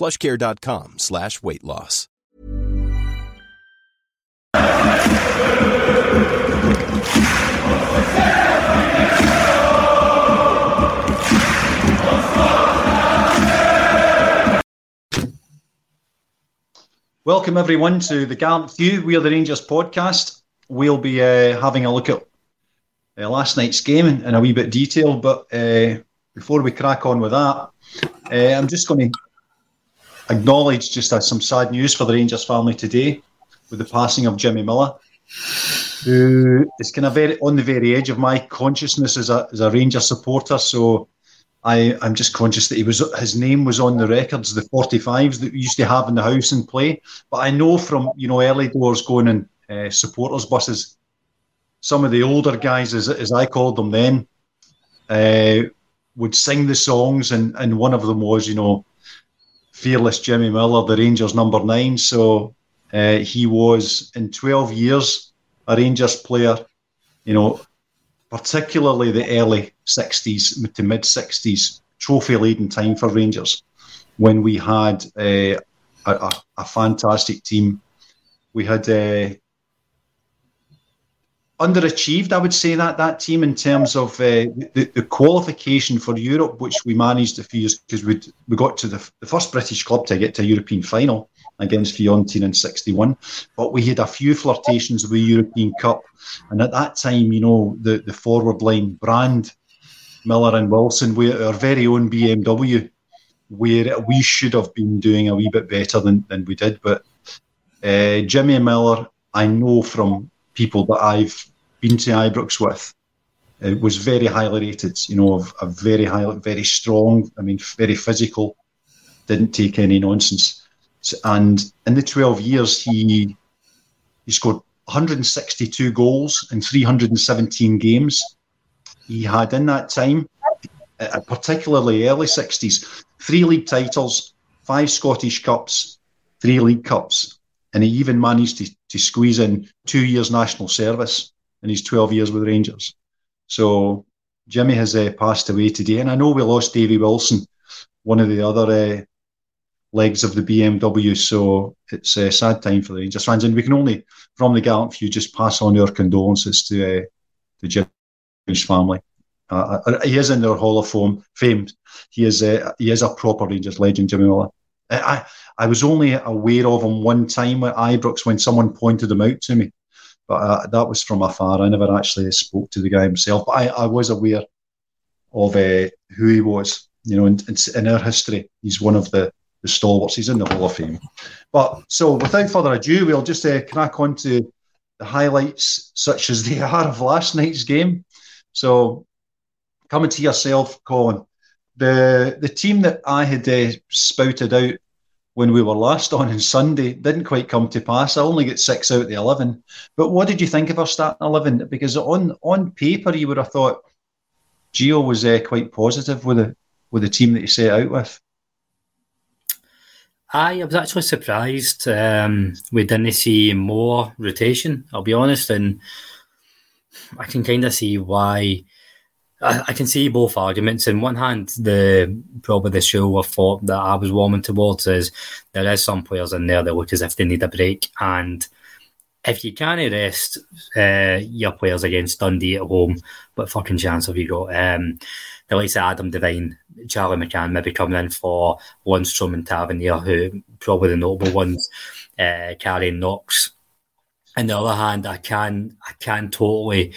plushcare.com slash weight loss. Welcome everyone to the Gallant Few. We are the Rangers podcast. We'll be uh, having a look at uh, last night's game in, a wee bit detail, but uh, before we crack on with that, uh, I'm just going to acknowledge just uh, some sad news for the Rangers family today with the passing of Jimmy Miller, who is kind of very on the very edge of my consciousness as a, as a Ranger supporter. So I, I'm just conscious that he was his name was on the records, the 45s that we used to have in the house and play. But I know from you know early doors going in uh, supporters buses, some of the older guys, as, as I called them then, uh, would sing the songs, and, and one of them was you know fearless Jimmy Miller, the Rangers number nine. So uh, he was in 12 years a Rangers player, you know, particularly the early 60s to mid 60s, trophy laden time for Rangers when we had uh, a, a, fantastic team. We had uh, underachieved, I would say that that team in terms of uh, the, the, qualification for Europe, which we managed a few years because we we got to the, the first British club to get to a European final against Fiorentina in '61, but we had a few flirtations with the European Cup, and at that time, you know, the the forward line Brand, Miller, and Wilson, we our very own BMW, where we should have been doing a wee bit better than than we did, but. Uh, Jimmy Miller, I know from people that I've been to Ibrox with. It was very highly rated, you know, a very high, very strong. I mean, very physical. Didn't take any nonsense. And in the 12 years, he he scored 162 goals in 317 games. He had in that time, uh, particularly early 60s, three league titles, five Scottish Cups, three League Cups, and he even managed to, to squeeze in two years national service in his 12 years with Rangers. So Jimmy has uh, passed away today, and I know we lost Davy Wilson, one of the other uh, legs of the BMW. So it's a sad time for the Rangers fans, and we can only, from the Gallant Few, just pass on our condolences to uh, the Jimmy's family. Uh, uh, he is in their Hall of Fame. Famed, he is. Uh, he is a proper Rangers legend, Jimmy Miller. I, I was only aware of him one time at Ibrox when someone pointed him out to me but uh, that was from afar. I never actually spoke to the guy himself, but I, I was aware of uh, who he was. You know, in, in, our history, he's one of the, the stalwarts. He's in the Hall of Fame. But so, without further ado, we'll just uh, crack on to the highlights, such as they are of last night's game. So, coming to yourself, Colin, the the team that I had uh, spouted out when we were last on on Sunday didn't quite come to pass. I only get six out of the eleven. But what did you think of our starting eleven? Because on on paper you would have thought Gio was uh, quite positive with the with the team that he set out with. I was actually surprised um, we didn't see more rotation. I'll be honest, and I can kind of see why. I, I, can see both arguments. In one hand, the probably the show of thought that I was warming towards is there is some players in there that look as if they need a break, and if you can't rest uh, your players against Dundee at home, what fucking chance have you got? Um, the likes of Adam Devine, Charlie McCann maybe coming in for Lundstram and Tavernier, who probably the notable ones, uh, carrying Knox. On the other hand, I can I can totally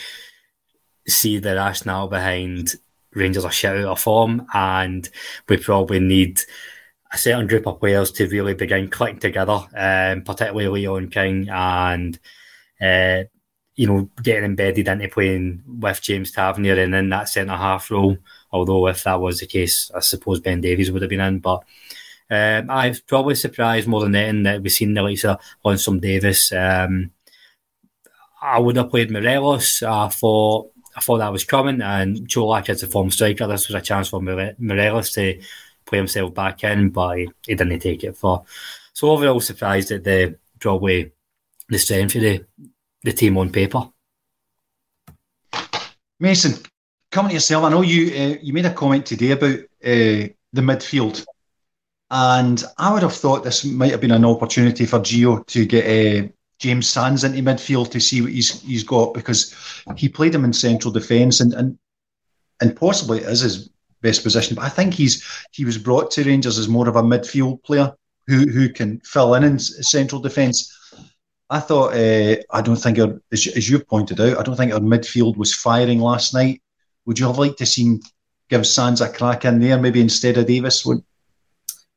see the rationale behind Rangers are shit out of form, and we probably need a certain group of players to really begin clicking together, um, particularly Leon King and uh, you know getting embedded into playing with James Tavernier and in that centre half role. Although if that was the case, I suppose Ben Davies would have been in. But um, I've probably surprised more than anything that we've seen the likes of Lundstram Davies. Um, I would have played Morelos. I thought I thought that was coming, and Čolak is a form striker. This was a chance for Morelos to play himself back in, but he, he didn't take it for. So overall, surprised at the draw probably the strength of the, the team on paper. Mason, coming to yourself, I know you uh, you made a comment today about uh, the midfield, and I would have thought this might have been an opportunity for Gio to get uh, James Sands into midfield to see what he's he's got because he played him in central defence and and and possibly is his best position. But I think he's he was brought to Rangers as more of a midfield player who who can fill in in central defence. I thought uh, I don't think our, as, as you've pointed out, I don't think our midfield was firing last night. Would you have liked to see give Sands a crack in there, maybe instead of Davis? Would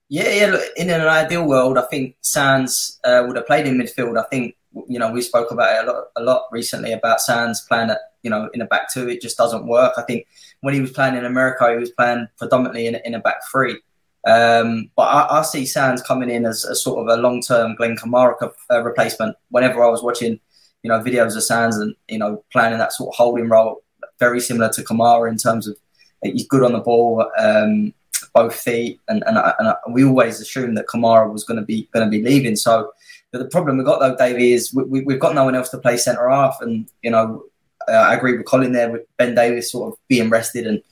yeah, yeah. Look, in an ideal world, I think Sands uh, would have played in midfield. I think you know we spoke about it a lot, a lot recently about Sands playing at you know in a back two. It just doesn't work. I think when he was playing in America, he was playing predominantly in, in a back three. Um, but I, I, see Sands coming in as a sort of a long term Glenn Kamara uh, replacement. Whenever I was watching, you know, videos of Sands and you know playing in that sort of holding role, very similar to Kamara in terms of he's good on the ball, um, both feet, and and, and we always assumed that Kamara was going to be going to be leaving. So. But the problem we've got though, Davey, is we, have got no one else to play centre half, and you know uh, I agree with Colin there with Ben Davis sort of being rested and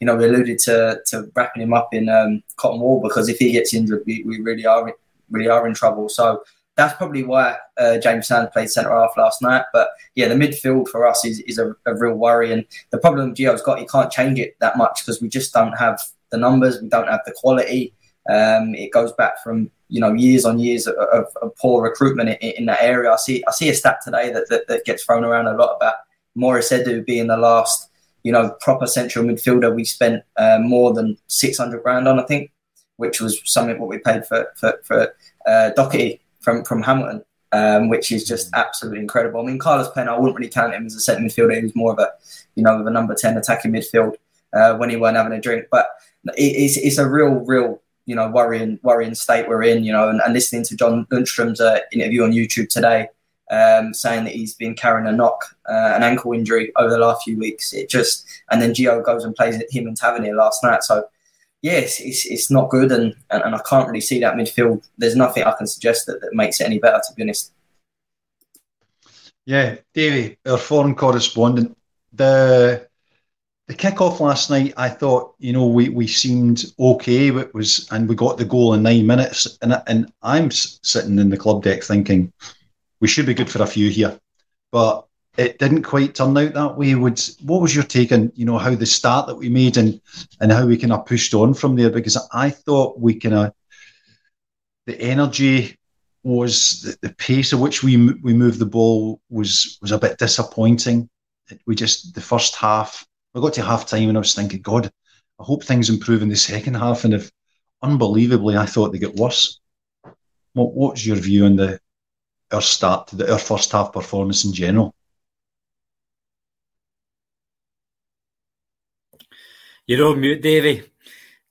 you know we alluded to to wrapping him up in um, cotton wool because if he gets injured we, we really are really are in trouble. So that's probably why uh, James Sands played centre half last night. But yeah, the midfield for us is, is a, a real worry. And the problem Gio's got, he can't change it that much because we just don't have the numbers, we don't have the quality. Um, it goes back from you know years on years of, of, of poor recruitment in, in, that area. I see I see a stat today that, that, that gets thrown around a lot about Maurice Edu being the last, you know, proper central midfielder we spent uh, more than 600 grand on, I think, which was something what we paid for for, for uh, Docherty from, from Hamilton, um, which is just absolutely incredible. I mean, Carlos Pena, I wouldn't really count him as a centre midfielder. He was more of a, you know, of a number 10 attacking midfield uh, when he weren't having a drink. But it's, it's a real, real you know worrying worrying state we're in you know and, and listening to John Lundstram's uh, interview on YouTube today um, saying that he's been carrying a knock, uh, an ankle injury over the last few weeks. It just and then Gio goes and plays him and Tavernier last night. So yes, it's, it's not good, and, and, and I can't really see that midfield. There's nothing I can suggest that, that makes it any better, to be honest. Yeah, Davey, our foreign correspondent, the the kickoff last night, I thought, you know, we, we seemed okay. It was, and we got the goal in nine minutes. And and I'm sitting in the club deck thinking, we should be good for a few here. But it didn't quite turn out that way. Would what was your take on you know how the start that we made and and how we kind of pushed on from there? Because I thought we kind of the energy was the, the, pace at which we we moved the ball was was a bit disappointing. We just the first half we got to half time and I was thinking, God, I hope things improve in the second half. And if unbelievably, I thought they get worse. What what's your view on the our start to the, our first half performance in general. You're on mute, Davey.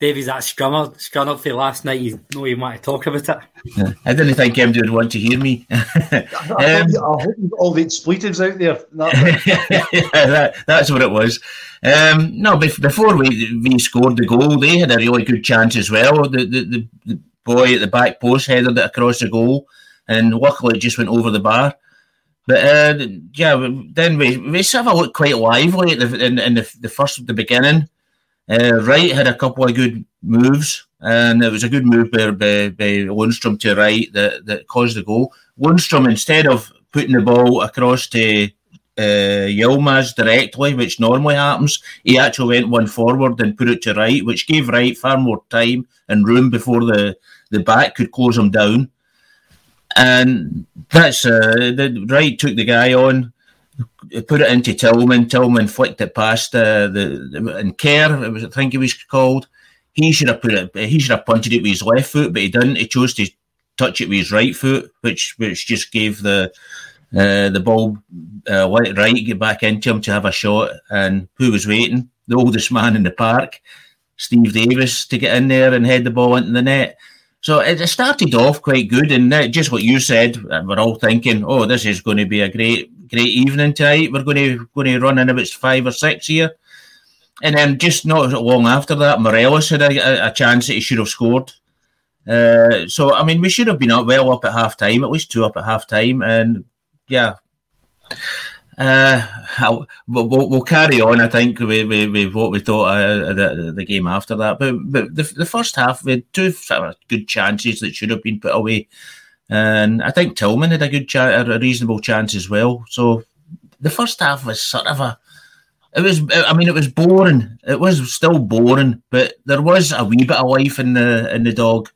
Davey's that scrummer, scrummer for last night. You know you want to talk about it. Yeah, I didn't think MJ would want to hear me. um, I, hope all the expletives out there. yeah, that, that's what it was. Um, no, before we, we scored the goal, they had a really good chance as well. The, the, the, boy at the back post headed it across the goal, and luckily it just went over the bar. But uh, yeah, then we we sort of looked quite lively at the, in, in the, the first the beginning. Uh, Wright had a couple of good moves, and it was a good move by, by, by Lundstram to Wright that, that caused the goal. Lundstram, instead of putting the ball across to uh, Yilmaz directly, which normally happens, he actually went one forward and put it to Wright, which gave Wright far more time and room before the, the back could close him down. And that's uh, the Wright took the guy on, put it into Tillman. Tillman flicked it past uh, the, the and Kerr, it was, I think he was called. He should have put it. He should have punted it with his left foot, but he didn't. He chose to touch it with his right foot, which which just gave the uh, the ball uh, right get back into him to have a shot. And who was waiting? The oldest man in the park, Steve Davis, to get in there and head the ball into the net. So it started off quite good, and just what you said, uh, we're all thinking, "Oh, this is going to be a great, great evening tonight. We're going to going to run in about five or six here." And then just not long after that, Morelos had a, a chance that he should have scored. Uh, so I mean, we should have been up well up at half time, at least two up at half time, and yeah. Uh, we'll, we'll, carry on, I think, with, with, with what we thought of the, the game after that. But, but the, the first half, we had two good chances that should have been put away. And I think Tillman had a good, cha- a reasonable chance as well. So the first half was sort of a, it was. I mean, it was boring. It was still boring, but there was a wee bit of life in the in the dog.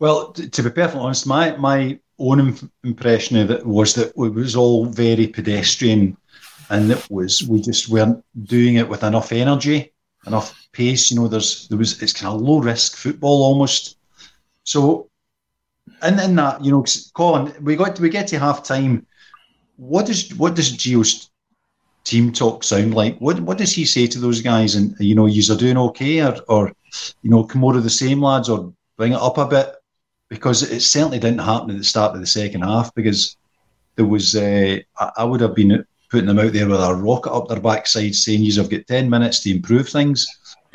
Well, to be perfectly honest, my my own impression of it was that it was all very pedestrian, and it was we just weren't doing it with enough energy, enough pace. You know, there's there was it's kind of low risk football almost. So, and in that, you know, Colin, we got we get to half time. What does what does Gio's team talk sound like? What what does he say to those guys? And you know, you are doing okay, or or you know, come of the same lads, or bring it up a bit because it certainly didn't happen at the start of the second half because there was uh, I would have been putting them out there with a rocket up their backside saying you've got 10 minutes to improve things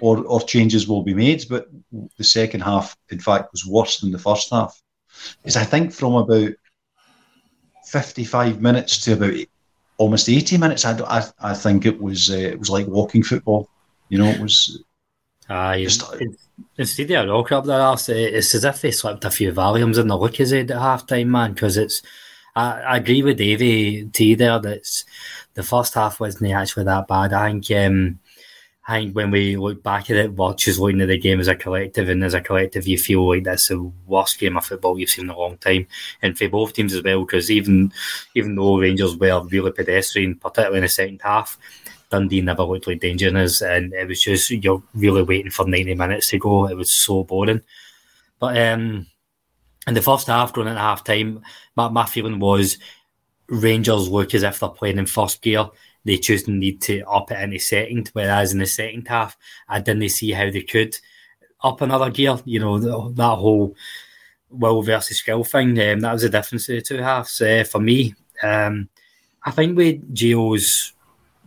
or, or changes will be made but the second half in fact was worse than the first half because I think from about 55 minutes to about almost 80 minutes I, I, I think it was uh, it was like walking football you know it was uh, just, instead of rock up their arse, it's as if they slipped a few Valiums in the Lucozade at half time, man. Because it's, I, I, agree with Davey T there that the first half wasn't actually that bad. I think, um, I think when we look back at it, we're just looking at the game as a collective, and as a collective, you feel like that's the worst game of football you've seen in a long time, and for both teams as well. Because even even though Rangers were really pedestrian, particularly in the second half, Dundee never looked like dangerous, and it was just you're really waiting for 90 minutes to go. It was so boring. But um, in the first half, going into half time, my, my feeling was Rangers look as if they're playing in first gear. They choose need to up it into second, whereas in the second half, I didn't see how they could up another gear. You know, that whole will versus skill thing. Um, that was the difference of the two halves uh, for me. Um, I think with Gio's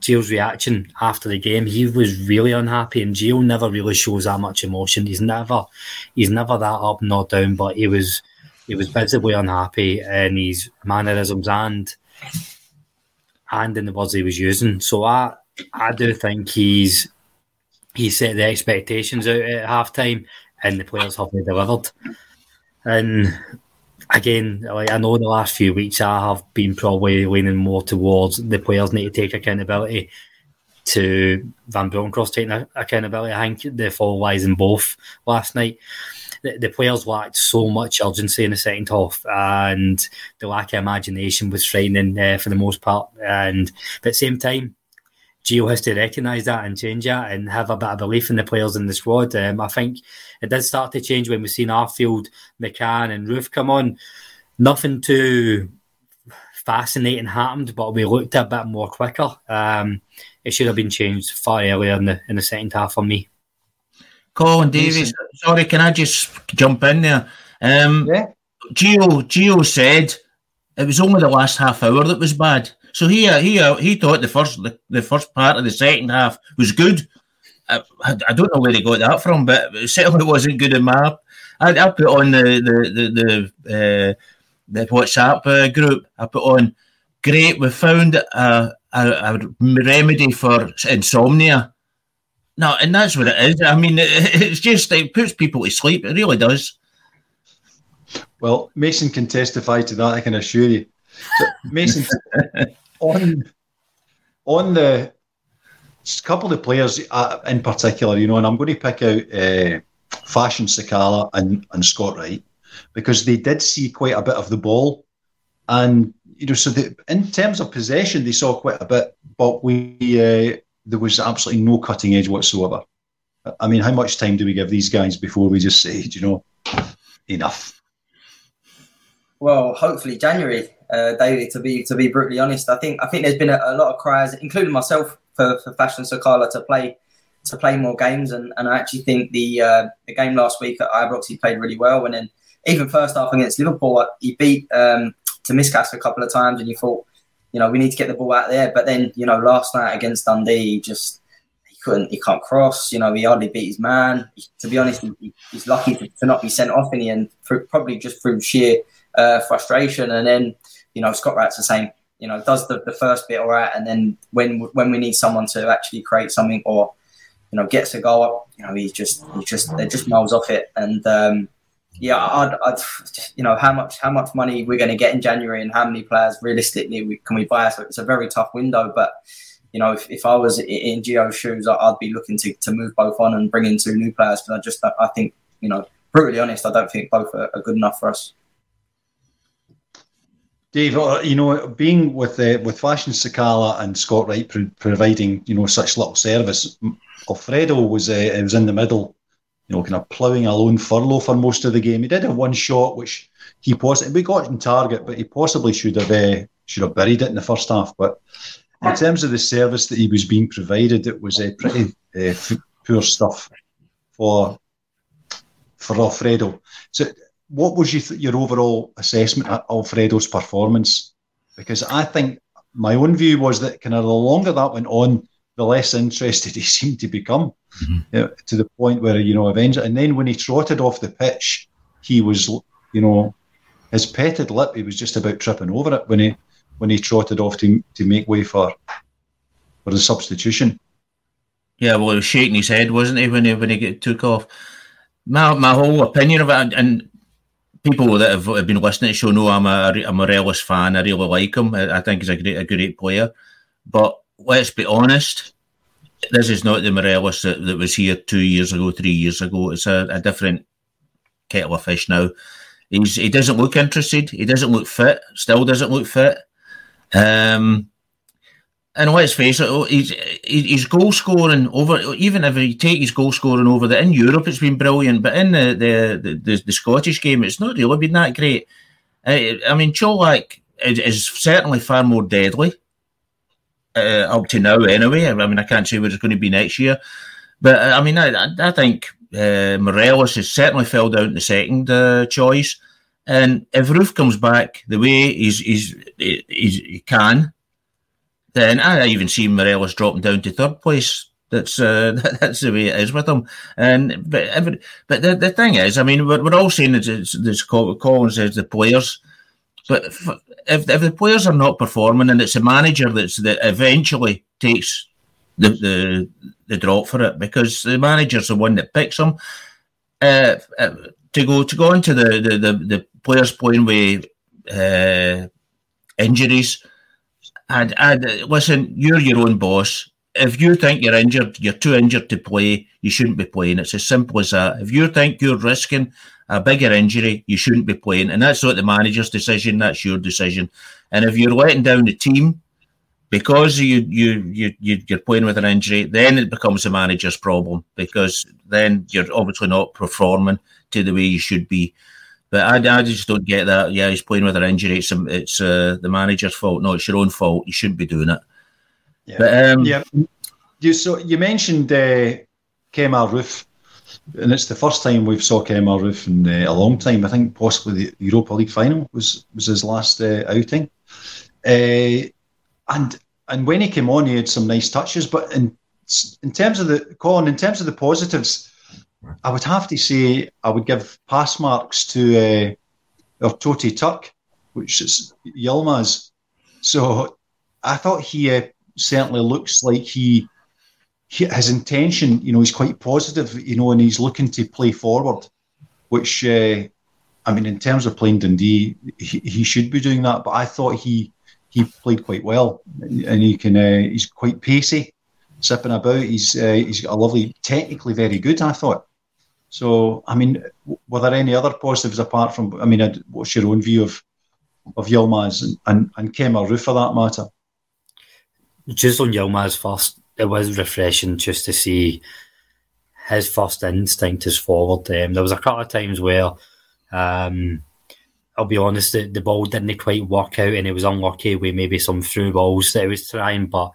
Gio's reaction after the game, he was really unhappy, and Gio never really shows that much emotion. He's never, he's never that up nor down, but he was, he was visibly unhappy in his mannerisms and, and in the words he was using. So I, I do think he's, he set the expectations out at halftime, and the players have delivered. And again, like I know the last few weeks I have been probably leaning more towards the players need to take accountability to Van Bronckhorst taking accountability. I think the fall lies in both last night. The, the, players lacked so much urgency in the second half, and the lack of imagination was frightening uh, for the most part. And but at the same time, Gio has to recognise that and change that and have a bit of belief in the players in the squad. Um, I think it did start to change when we seen Arfield, McCann, and Roofe come on. Nothing too fascinating happened, but we looked a bit more quicker. Um, it should have been changed far earlier in the in the second half for me. Colin Davis, sorry, can I just jump in there? Um, yeah. Gio, Gio said it was only the last half hour that was bad. So he uh, he uh, he thought the first the, the first part of the second half was good. I, I, don't know where he got that from, but it certainly wasn't good in my I, I put on the the the the, uh, the WhatsApp uh, group. I put on great. We found a, a, a remedy for insomnia. No, and that's what it is. I mean, it, it's just it puts people to sleep. It really does. Well, Mason can testify to that. I can assure you. So, Mason, on on the couple of players uh, in particular, you know, and I'm going to pick out uh, Fashion Sakala and, and Scott Wright because they did see quite a bit of the ball, and you know, so the, in terms of possession, they saw quite a bit, but we uh, there was absolutely no cutting edge whatsoever. I mean, how much time do we give these guys before we just say, you know, enough? Well, hopefully January, uh, David. To be to be brutally honest, I think I think there's been a, a lot of cries, including myself, for, for Fashion Sakala to play to play more games, and, and I actually think the uh, the game last week at Ibrox he played really well, and then even first half against Liverpool he beat um, Tsimikas a couple of times, and you thought, you know, we need to get the ball out there, but then you know last night against Dundee he just he couldn't he can't cross, you know, he hardly beat his man. He, to be honest, he, he's lucky to, to, not be sent off in the end, probably just through sheer uh, frustration, and then you know Scott Wright's the same. You know does the, the first bit all right, and then when when we need someone to actually create something or you know gets a goal up, you know he's just he just they're just miles off it, and um, yeah, I'd, I'd, you know how much how much money we're going to get in January and how many players realistically we, can we buy? So it's a very tough window, but you know if, if I was in Gio's shoes, I'd be looking to, to move both on and bring in two new players. But I just I think you know brutally honest, I don't think both are, are good enough for us. Dave, uh, you know, being with uh, with Fashion Sakala and Scott Wright pro- providing you know such little service, Alfredo was uh, was in the middle, you know, kind of ploughing a lone furlough for most of the game. He did have one shot which he possibly we got in target, but he possibly should have uh, should have buried it in the first half. But in terms of the service that he was being provided, it was uh, pretty uh, f- poor stuff for for Alfredo. So what was your, your overall assessment of Alfredo's performance? Because I think my own view was that kind of the longer that went on, the less interested he seemed to become, mm-hmm. you know, to the point where you know eventually, and then when he trotted off the pitch, he was you know his petted lip. He was just about tripping over it when he when he trotted off to to make way for for the substitution. Yeah, well, he was shaking his head, wasn't he, when he when he took off? My my whole opinion of it, and people that have, have, been listening to the show know I'm a, a Morelos fan. I really like him. I, I, think he's a great, a great player. But let's be honest, this is not the Morelos that, that was here two years ago, three years ago. It's a, a different kettle of fish now. He's, he doesn't look interested. He doesn't look fit. Still doesn't look fit. Um, and let's face it, he's, he's goal scoring over. Even if you take his goal scoring over the in Europe, it's been brilliant. But in the the, the, the Scottish game, it's not really been that great. I, I mean, Colak is, is, certainly far more deadly uh, up to now. Anyway, I mean, I can't say what it's going to be next year, but I mean, I, I think uh, Morelos has certainly fell down the second uh, choice. And if Roofe comes back the way he's, he's, he's he can, then I even see Morelos dropping down to third place. That's uh, that's the way it is with him. And but but the, the thing is, I mean, we're, we're all saying that this Colin says the players, but if, if, if the players are not performing and it's the manager that's that eventually takes the, the the drop for it because the manager's the one that picks them. Uh, uh, to go to go into the the, the, the players playing with uh, injuries and, and listen, you're your own boss. If you think you're injured, you're too injured to play, you shouldn't be playing. It's as simple as that. If you think you're risking a bigger injury, you shouldn't be playing. And that's not the manager's decision, that's your decision. And if you're letting down the team because you, you, you, you, you're playing with an injury, then it becomes the manager's problem because then you're obviously not performing to the way you should be. But I, I just don't get that. Yeah, he's playing with an injury. It's, it's uh, the manager's fault. No, it's your own fault. You shouldn't be doing it. Yeah. But, um, yeah. You so you mentioned uh, Kemar Roofe, and it's the first time we've saw Kemar Roofe in uh, a long time. I think possibly the Europa League final was was his last uh, outing. Uh, and and when he came on, he had some nice touches. But in in terms of the Colin, in terms of the positives, I would have to say I would give pass marks to uh, or Toti Tuck, which is Yilmaz. So I thought he uh, certainly looks like he, he, his intention, you know, he's quite positive, you know, and he's looking to play forward, which uh, I mean, in terms of playing Dundee, he, he should be doing that. But I thought he he played quite well, and he can uh, he's quite pacey, sipping about. He's uh, he's got a lovely, technically very good. I thought. So, I mean, were there any other positives apart from? I mean, what's your own view of of Yilmaz and and, and Kemar Roofe for that matter? Just on Yilmaz first, it was refreshing just to see his first instinct is forward. Um, there was a couple of times where um, I'll be honest, the, the ball didn't quite work out and it was unlucky with maybe some through balls that he was trying, but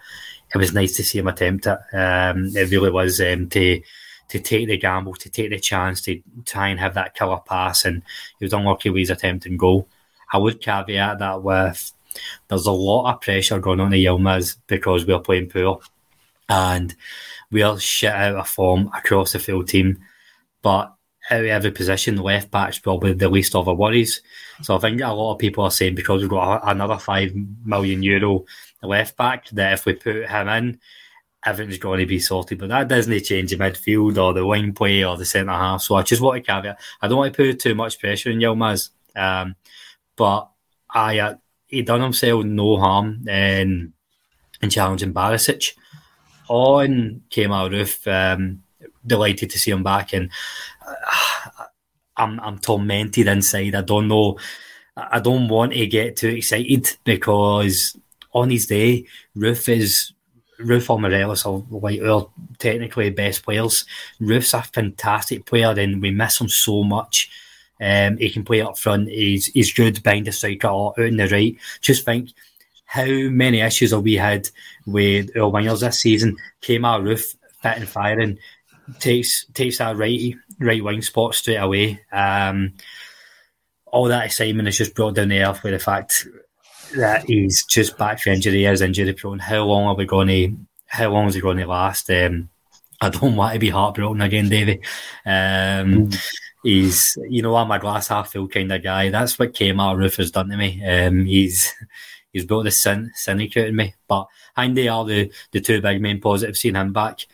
it was nice to see him attempt it. Um, it really was um, to to take the gamble, to take the chance, to try and have that killer pass, and he was unlucky with his attempt and goal. I would caveat that with there's a lot of pressure going on the Yilmaz because we're playing poor and we're shit out of form across the field team. But out of every position, the left back's probably the least of our worries. So I think a lot of people are saying because we've got another five million euro left back that if we put him in, everything's going to be sorted. But that doesn't change the midfield or the wing play or the centre half. So I just want to caveat. I don't want to put too much pressure on Yilmaz. Um, but I uh, he done himself no harm in, in challenging Barisic on Kemar Roofe. Um, delighted to see him back and I'm I'm tormented inside. I don't know. I don't want to get too excited because on his day, Roofe is Roofe or Morelos are like our technically best players. Roofe's a fantastic player, and we miss him so much. Um, he can play up front. He's he's good behind the striker or out in the right. Just think how many issues have we had with our wingers this season? Kemar Roofe fit and firing takes takes that right right wing spot straight away. Um, all that excitement is just brought down the earth with the fact that he's just back for injury, he is injury prone. How long are we going to? How long is he going to last? Um, I don't want to be heartbroken again, Davy. Um, mm. He's, you know, I'm a glass half full kind of guy. That's what Kemar Roofe has done to me. Um, he's he's brought the sin cynic out in me. But I think they are the, the two big main positives seeing him back.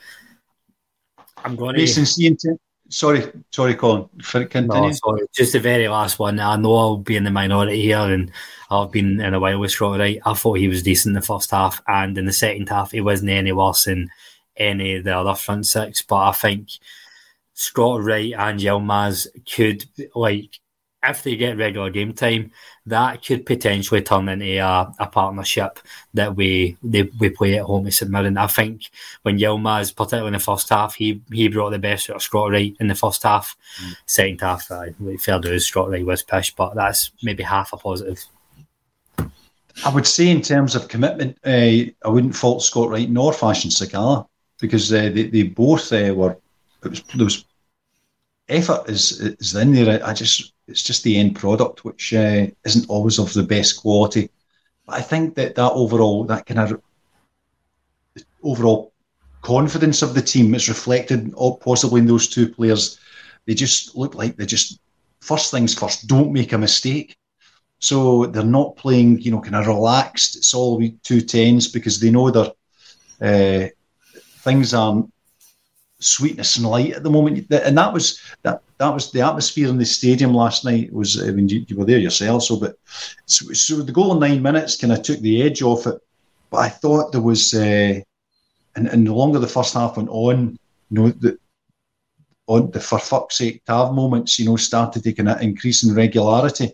I'm going Mason, to. Sorry, sorry, Colin. Continue. No, sorry. Just the very last one. I know I'll be in the minority here, and I've been in a while with Scott Wright. I thought he was decent in the first half, and in the second half, he wasn't any worse than any of the other front six. But I think Scott Wright and Yilmaz could like if they get regular game time, that could potentially turn into a, a partnership that we they, we play at home to St Mirren. I think when Yilmaz, particularly in the first half, he he brought the best out of Scott Wright in the first half. Mm. Second half, uh, fair dues, Scott Wright was pish, but that's maybe half a positive. I would say in terms of commitment, uh, I wouldn't fault Scott Wright nor Fashion Sakala because uh, they, they both uh, were, it was, there was effort is, is in there. I just it's just the end product, which uh, isn't always of the best quality. But I think that that overall, that kind of overall confidence of the team is reflected possibly in those two players. They just look like they just first things first. Don't make a mistake. So they're not playing, you know, kind of relaxed. It's all two tens because they know their uh, things aren't sweetness and light at the moment. And that was that that was the atmosphere in the stadium last night. Was I mean you, you were there yourself, so but so, so, the goal in nine minutes kind of took the edge off it. But I thought there was, uh, and and the longer the first half went on, you know the. On the for fuck's sake, Tav moments, you know, started to kind of increase in regularity.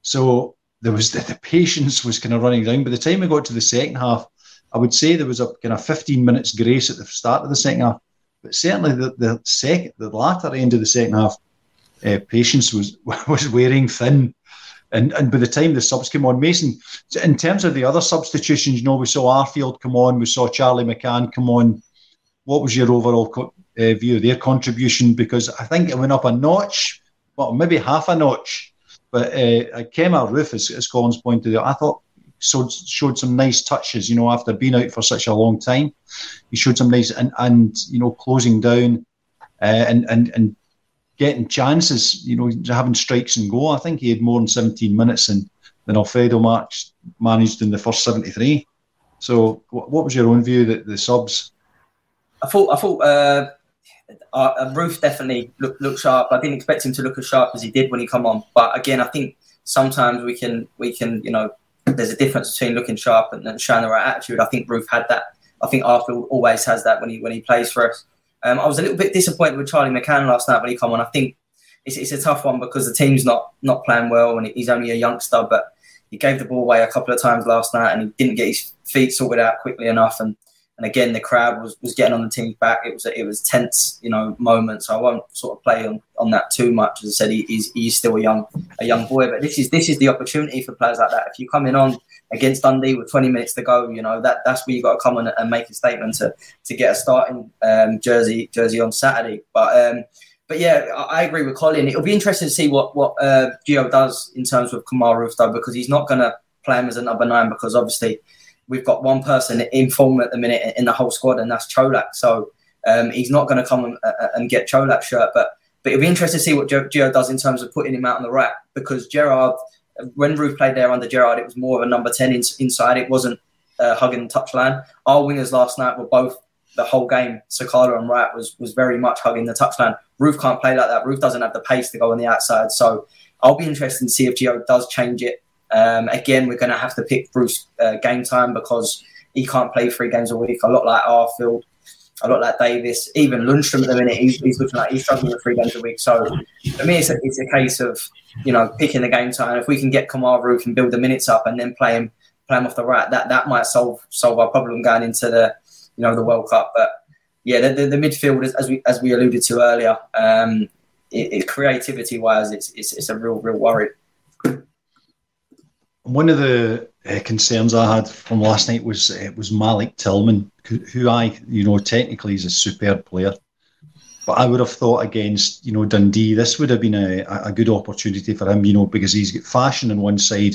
So there was the, the patience was kind of running down. By the time we got to the second half, I would say there was a kind of 15 minutes grace at the start of the second half. But certainly the, the second, the latter end of the second half, uh, patience was was wearing thin. And, and by the time the subs came on, Mason, in terms of the other substitutions, you know, we saw Arfield come on, we saw Charlie McCann come on. What was your overall co- uh, view of their contribution? Because I think it went up a notch, well, maybe half a notch. But uh, Kemar Roofe, as, as Colin's pointed out, I thought showed, showed some nice touches, you know, after being out for such a long time. He showed some nice and, and you know, closing down. uh, and and and getting chances. You know, having strikes and go. I think he had more than 17 minutes than than Alfredo Marx managed in the first 73. So, what, was your own view that the subs? I thought I thought uh, uh, Roofe definitely looked look sharp. I didn't expect him to look as sharp as he did when he come on. But again, I think sometimes we can we can you know there's a difference between looking sharp and, and showing the right attitude. I think Roofe had that. I think Arthur always has that when he when he plays for us. Um, I was a little bit disappointed with Charlie McCann last night when he come on. I think it's, it's a tough one because the team's not not playing well and he's only a youngster. But he gave the ball away a couple of times last night and he didn't get his feet sorted out quickly enough. And and again, the crowd was, was getting on the team's back. It was it was tense, you know, moment. So I won't sort of play on, on that too much. As I said, he, he's he's still a young a young boy, but this is this is the opportunity for players like that. If you come in on against Dundee with 20 minutes to go, you know that that's where you got to come on and make a statement to to get a starting um, jersey jersey on Saturday. But um, but yeah, I, agree with Colin. It'll be interesting to see what what uh, Gio does in terms of Kemar Roofe though, because he's not going to play him as a number nine because obviously we've got one person in form at the minute in the whole squad, and that's Čolak. So um, he's not going to come and, uh, and get Čolak's shirt. But but it'll be interesting to see what Gio does in terms of putting him out on the right because Gerard, when Roofe played there under Gerard, it was more of a number 10 in, inside. It wasn't uh, hugging the touchline. Our wingers last night were both the whole game. Sakala and Wright was was very much hugging the touchline. Roofe can't play like that. Roofe doesn't have the pace to go on the outside. So I'll be interested to see if Gio does change it um, again, we're going to have to pick Bruce uh, game time because he can't play three games a week. A lot like Arfield, a lot like Davis, even Lundstram at the minute, he's, he's looking like he's struggling with three games a week. So for me, it's a, it's a case of you know picking the game time. If we can get Kemar Roofe can build the minutes up, and then play him play him off the right, that that might solve solve our problem going into the you know the World Cup. But yeah, the, the, the midfield, as we as we alluded to earlier, um, it, it, creativity wise, it's, it's it's a real real worry one of the uh, concerns I had from last night was uh, was Malik Tillman, who I you know technically is a superb player, but I would have thought against you know Dundee this would have been a, a good opportunity for him, you know, because he's got fashion on one side,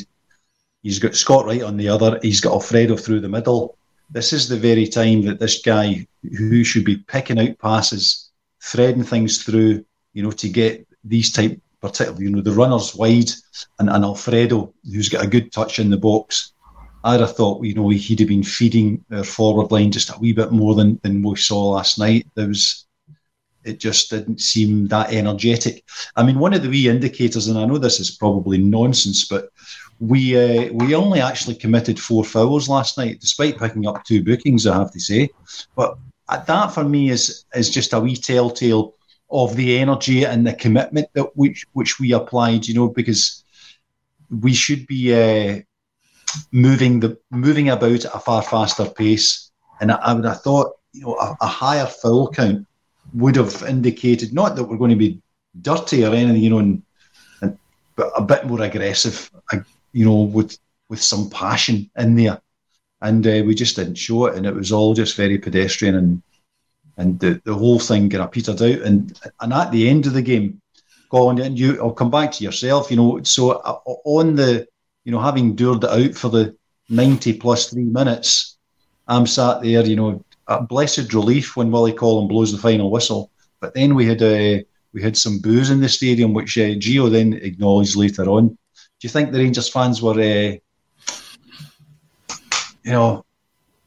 he's got Scott Wright on the other, he's got Alfredo through the middle. This is the very time that this guy who should be picking out passes, threading things through, you know, to get these type particularly, you know, the runners wide and, and Alfredo, who's got a good touch in the box. I'd have thought, you know, he'd have been feeding our forward line just a wee bit more than, than we saw last night. There was, it just didn't seem that energetic. I mean, one of the wee indicators, and I know this is probably nonsense, but we uh, we only actually committed four fouls last night, despite picking up two bookings. I have to say, but that for me is is just a wee telltale of the energy and the commitment that which which we applied. You know, because we should be uh, moving the moving about at a far faster pace, and I, I would have thought you know a, a higher foul count would have indicated not that we're going to be dirty or anything, you know, and, and, but a bit more aggressive, you know, with with some passion in there. And uh, we just didn't show it, and it was all just very pedestrian and and the, the whole thing of petered out. And and at the end of the game, Colin, and you, I'll come back to yourself. You know, so uh, on the, you know, having dured it out for the ninety plus three minutes, I'm sat there, you know, a blessed relief when Willie Collum blows the final whistle. But then we had uh, we had some boos in the stadium, which uh, Gio then acknowledged later on. Do you think the Rangers fans were, uh, you know,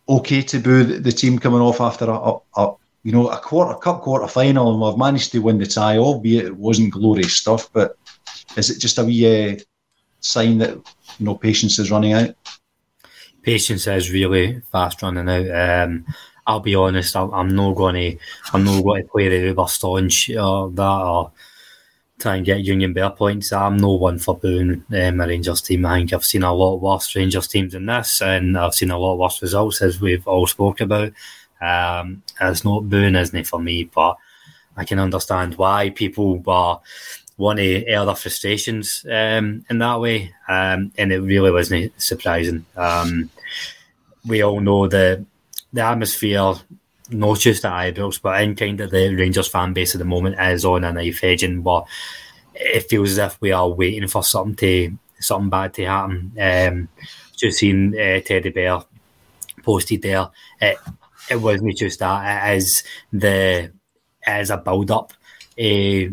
okay to boo the, the team coming off after a, a, you know, a quarter cup quarter final, and we've managed to win the tie, albeit it wasn't glorious stuff. But is it just a wee uh, sign that you know patience is running out? Patience is really fast running out. Um, I'll be honest, I'm, I'm not going to, I'm not going to play the uber staunch or that or try and get Union Bear points. I'm no one for booing um, a Rangers team. I think I've seen a lot worse Rangers teams than this, and I've seen a lot worse results as we've all spoke about. Um, it's not booing, isn't it, for me? But I can understand why people were want to air their frustrations um, in that way, um, and it really wasn't surprising. Um, we all know the the atmosphere, not just at Ibrox, but in kind of the Rangers fan base at the moment is on a knife edge, and but it feels as if we are waiting for something to something bad to happen. Um, just seen uh, Teddy Bear posted there. It, it wasn't just that. Is the as a build up. a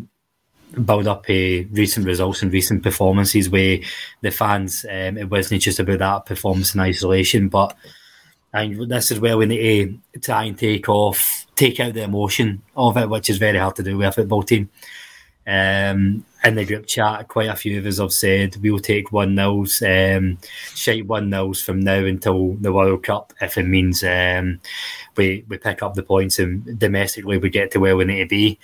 build up uh, recent results and recent performances where the fans um, it wasn't just about that performance in isolation but and this is where we need to try and take off take out the emotion of it which is very hard to do with a football team um, in the group chat, quite a few of us have said we'll take one nils, um, shite one nils from now until the World Cup if it means um, we we pick up the points and domestically we get to where we need to be.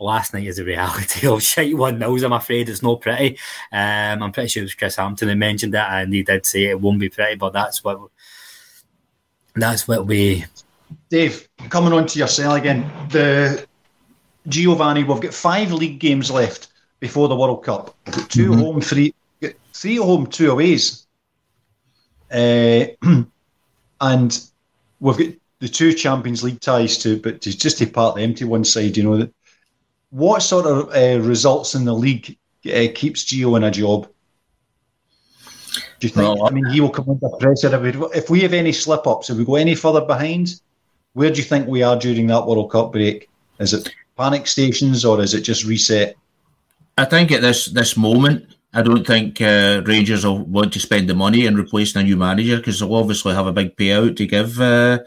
Last night is a reality of shite one nils. I'm afraid it's not pretty. Um, I'm pretty sure it was Chris Hampton who mentioned that, and he did say it won't be pretty, but that's what that's what we. Dave, coming on to your sale again, the Giovanni, we've got five league games left before the World Cup. Got 2 mm-hmm. home, three, three home, two aways. Uh, and we've got the two Champions League ties to, but to just to part the empty one side, you know, what sort of uh, results in the league uh, keeps Gio in a job? Do you think? I mean, he will come under pressure if we, if we have any slip ups. If we go any further behind, where do you think we are during that World Cup break? Is it panic stations, or is it just reset? I think at this this moment, I don't think uh, Rangers will want to spend the money in replacing a new manager because they'll obviously have a big payout to give uh,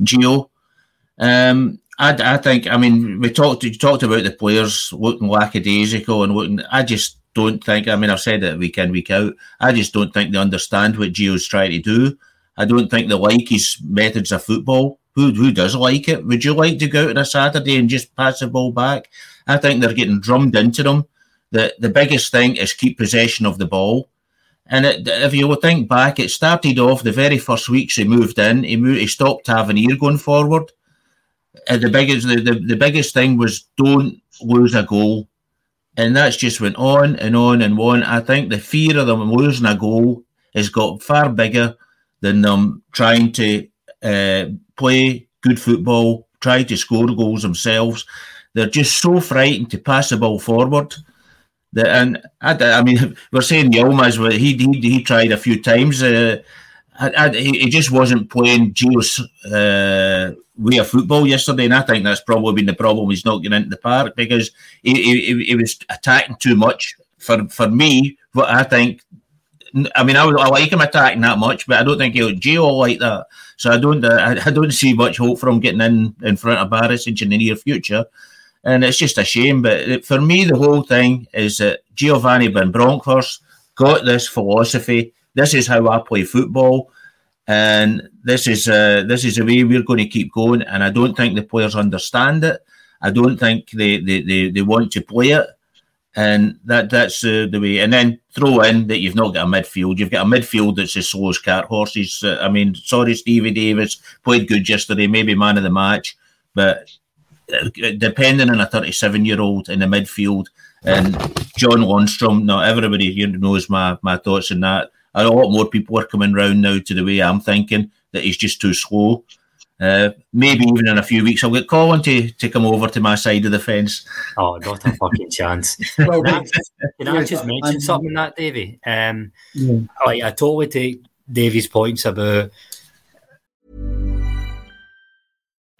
Gio. Um, I, I think, I mean, we talked you talked about the players looking lackadaisical and looking. I just don't think. I mean, I've said it week in week out. I just don't think they understand what Gio's trying to do. I don't think they like his methods of football. Who who does like it? Would you like to go out on a Saturday and just pass the ball back? I think they're getting drummed into them. The the biggest thing is keep possession of the ball. And it, if you think back, it started off the very first weeks he moved in. He moved, he stopped Tavernier going forward. And the biggest the, the, the biggest thing was don't lose a goal, and that's just went on and on and on. I think the fear of them losing a goal has got far bigger than them trying to uh, play good football, try to score goals themselves. They're just so frightened to pass the ball forward. That, and I, I mean, we're saying Yilmaz, he, he he tried a few times. Uh, I, I, he just wasn't playing Gio's uh, way of football yesterday, and I think that's probably been the problem. He's not getting into the park because he, he, he was attacking too much. For for me, what I think I mean, I, I like him attacking that much, but I don't think he'll Gio like that. So I don't, uh, I, don't see much hope for him getting in in front of Barisic in the near future. And it's just a shame. But for me, the whole thing is that Giovanni van Bronckhorst got this philosophy. This is how I play football, and this is uh, this is the way we're going to keep going. And I don't think the players understand it. I don't think they, they, they, they want to play it and that that's uh, the way. And then throw in that you've not got a midfield. You've got a midfield that's as slow as cart horses. Uh, I mean, sorry, Stevie Davis played good yesterday, maybe man of the match, but depending on a 37 year old in the midfield and John Lundstram, not everybody here knows my my thoughts on that. A lot more people are coming round now to the way I'm thinking that he's just too slow. Uh, maybe even in a few weeks, I'll get Colin to, to come over to my side of the fence. Oh, not a fucking chance. well, can, I, can I just mention something that, Davey? Um, yeah. I, I totally take Davey's points about.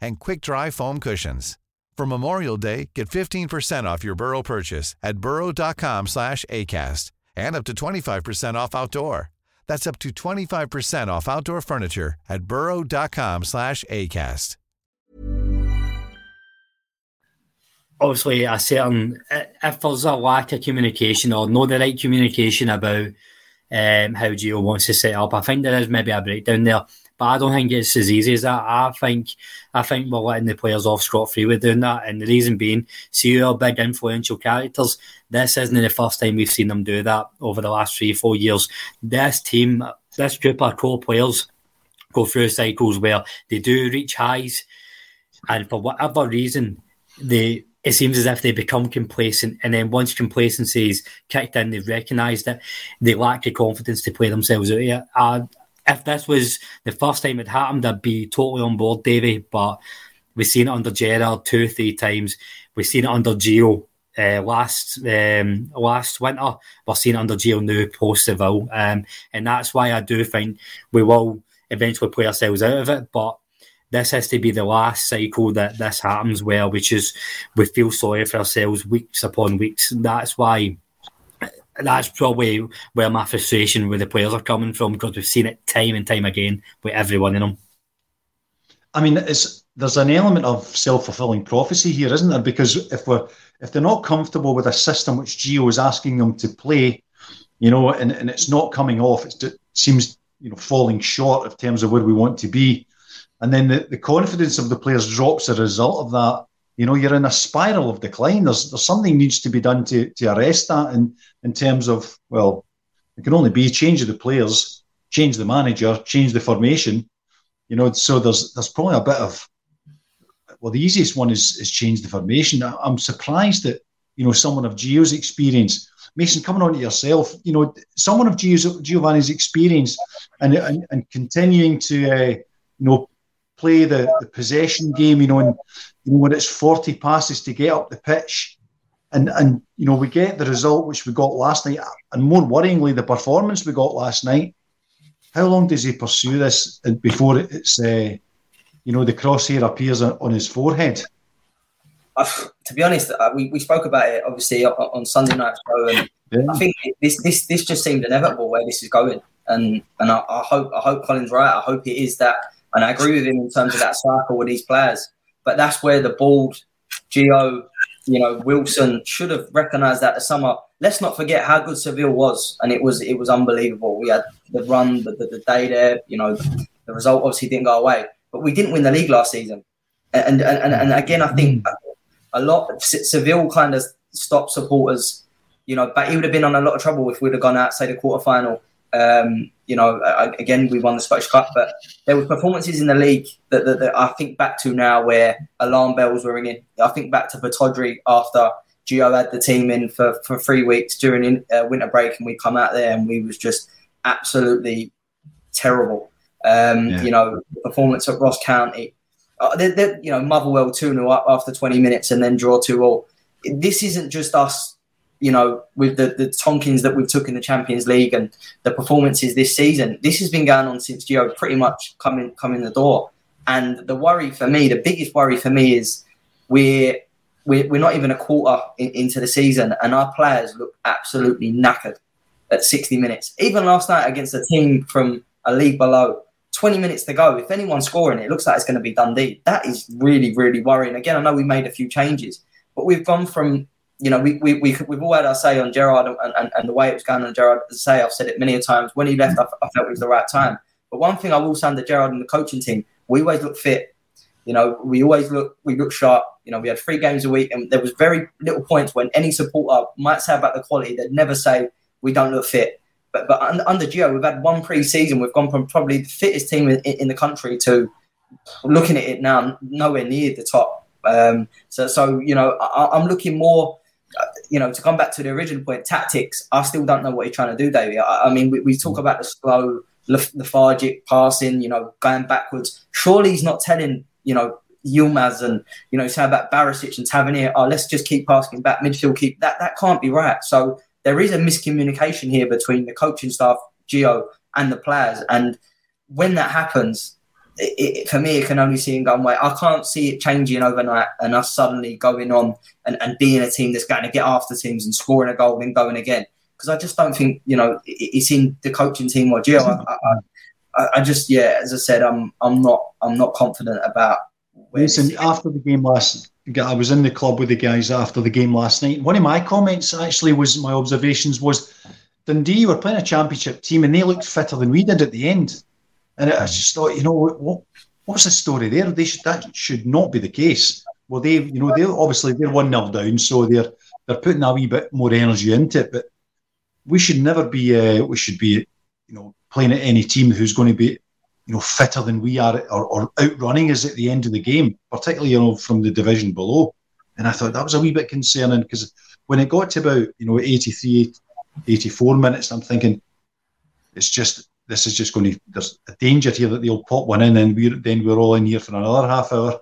and quick-dry foam cushions. For Memorial Day, get 15% off your Burrow purchase at burrow.com slash ACAST and up to 25% off outdoor. That's up to 25% off outdoor furniture at burrow.com slash ACAST. Obviously, a certain, if there's a lack of communication or no the right communication about um, how Gio wants to set up, I think there is maybe a breakdown there. But I don't think it's as easy as that. I think I think we're letting the players off scot free with doing that. And the reason being, see our big influential characters. This isn't the first time we've seen them do that over the last three, four years. This team, this group of core players go through cycles where they do reach highs, and for whatever reason, they it seems as if they become complacent, and then once complacency's kicked in, they've recognised it. They lack the confidence to play themselves out here. If this was the first time it happened, I'd be totally on board, Davy. But we've seen it under Gerrard two, three times. We've seen it under Gio uh, last um, last winter. We're seeing it under Gio now post Seville, um, and that's why I do think we will eventually play ourselves out of it. But this has to be the last cycle that this happens where we just we feel sorry for ourselves weeks upon weeks. And That's why that's probably where my frustration with the players are coming from because we've seen it time and time again with everyone in them. I mean, it's there's an element of self fulfilling prophecy here, isn't there? Because if we're if they're not comfortable with a system which Gio is asking them to play, you know, and, and it's not coming off, it seems you know falling short in terms of where we want to be, and then the, the confidence of the players drops as a result of that. You know, you're in a spiral of decline. There's there's something needs to be done to to arrest that in in terms of well, it can only be change of the players, change the manager, change the formation. You know, so there's there's probably a bit of well, the easiest one is is change the formation. I'm surprised that you know someone of Gio's experience, Mason, coming on to yourself, you know, someone of Gio's, Giovanni's experience, and and, and continuing to uh, you know play the, the possession game, you know, and you know when it's 40 passes to get up the pitch, and and you know we get the result which we got last night, and more worryingly, the performance we got last night. How long does he pursue this before it's uh, you know, the crosshair appears on his forehead? Uh, to be honest, uh, we, we spoke about it obviously on, on Sunday night show, and yeah. I think this this this just seemed inevitable where this is going, and and I, I, hope I hope Colin's right. I hope it is that, and I agree with him in terms of that cycle with these players. But that's where the board, Gio, you know, Wilson should have recognised that the summer. Let's not forget how good Seville was, and it was it was unbelievable. We had the run, the, the, the day there. You know, the result obviously didn't go away but we didn't win the league last season. And and, and, and again, I think a lot of Seville kind of stopped supporters. You know, but he would have been on a lot of trouble if we'd have gone out, say, the quarter final. Um, you know, again, we won the Scottish Cup, but there were performances in the league that, that, that, I think back to now where alarm bells were ringing. I think back to Pittodrie after Gio had the team in for, for three weeks during in, uh, winter break, and we come out there and we was just absolutely terrible. Um, yeah. You know, performance at Ross County. Uh, they're, they're, you know, Motherwell 2 0 up after 20 minutes and then draw 2 all. This isn't just us, you know, with the, the Tonkins that we took in the Champions League and the performances this season. This has been going on since Gio pretty much coming coming the door. And the worry for me, the biggest worry for me is we're we're, we're not even a quarter in, into the season, and our players look absolutely knackered at 60 minutes. Even last night against a team from a league below, 20 minutes to go. If anyone's scoring it, it looks like it's going to be Dundee. That is really, really worrying. Again, I know we made a few changes, but we've gone from, you know, we, we, we, we've all had our say on Gerrard and, and, and the way it was going on Gerrard. As I say, I've said it many times. When he left, I, I felt it was the right time. But one thing I will say under Gerrard and the coaching team, we always look fit. You know, we always look we look sharp. You know, we had three games a week, and there was very little points when any supporter might say about the quality, they'd never say we don't look fit. But but under Gio, we've had one pre-season. We've gone from probably the fittest team in, in the country to looking at it now, nowhere near the top. Um, so so you know, I, am looking more. You know, to come back to the original point, tactics. I still don't know what he's trying to do, David. I, I mean, we, we talk about the slow, lethargic passing. You know, going backwards. Surely he's not telling you know Yilmaz and you know say about Barisic and Tavernier. Oh, let's just keep passing back midfield. Keep that. That can't be right. So there is a miscommunication here between the coaching staff, Gio, and the players. And when that happens, it, it, for me, it can only see in one way. I can't see it changing overnight and us suddenly going on and, and being a team that's going to get after teams and scoring a goal and going again. Because I just don't think you know it's in the coaching team or Gio. Mm-hmm. I, I, I, just yeah, as I said, I'm I'm not I'm not confident about. Listen, after the game last I was in the club with the guys after the game last night. One of my comments actually was my observations was Dundee were playing a championship team and they looked fitter than we did at the end. And I just thought, you know, what what's the story there? They should, that should not be the case. Well, they, you know, they obviously they're one 0 down, so they're they're putting a wee bit more energy into it. But we should never be, uh, we should be, you know, playing at any team who's going to be you know, fitter than we are or, or outrunning us at the end of the game, particularly, you know, from the division below. And I thought that was a wee bit concerning because when it got to about, you know, 83, 84 minutes, I'm thinking, it's just, this is just going to, there's a danger here that they'll pop one in and we're, then we're all in here for another half hour,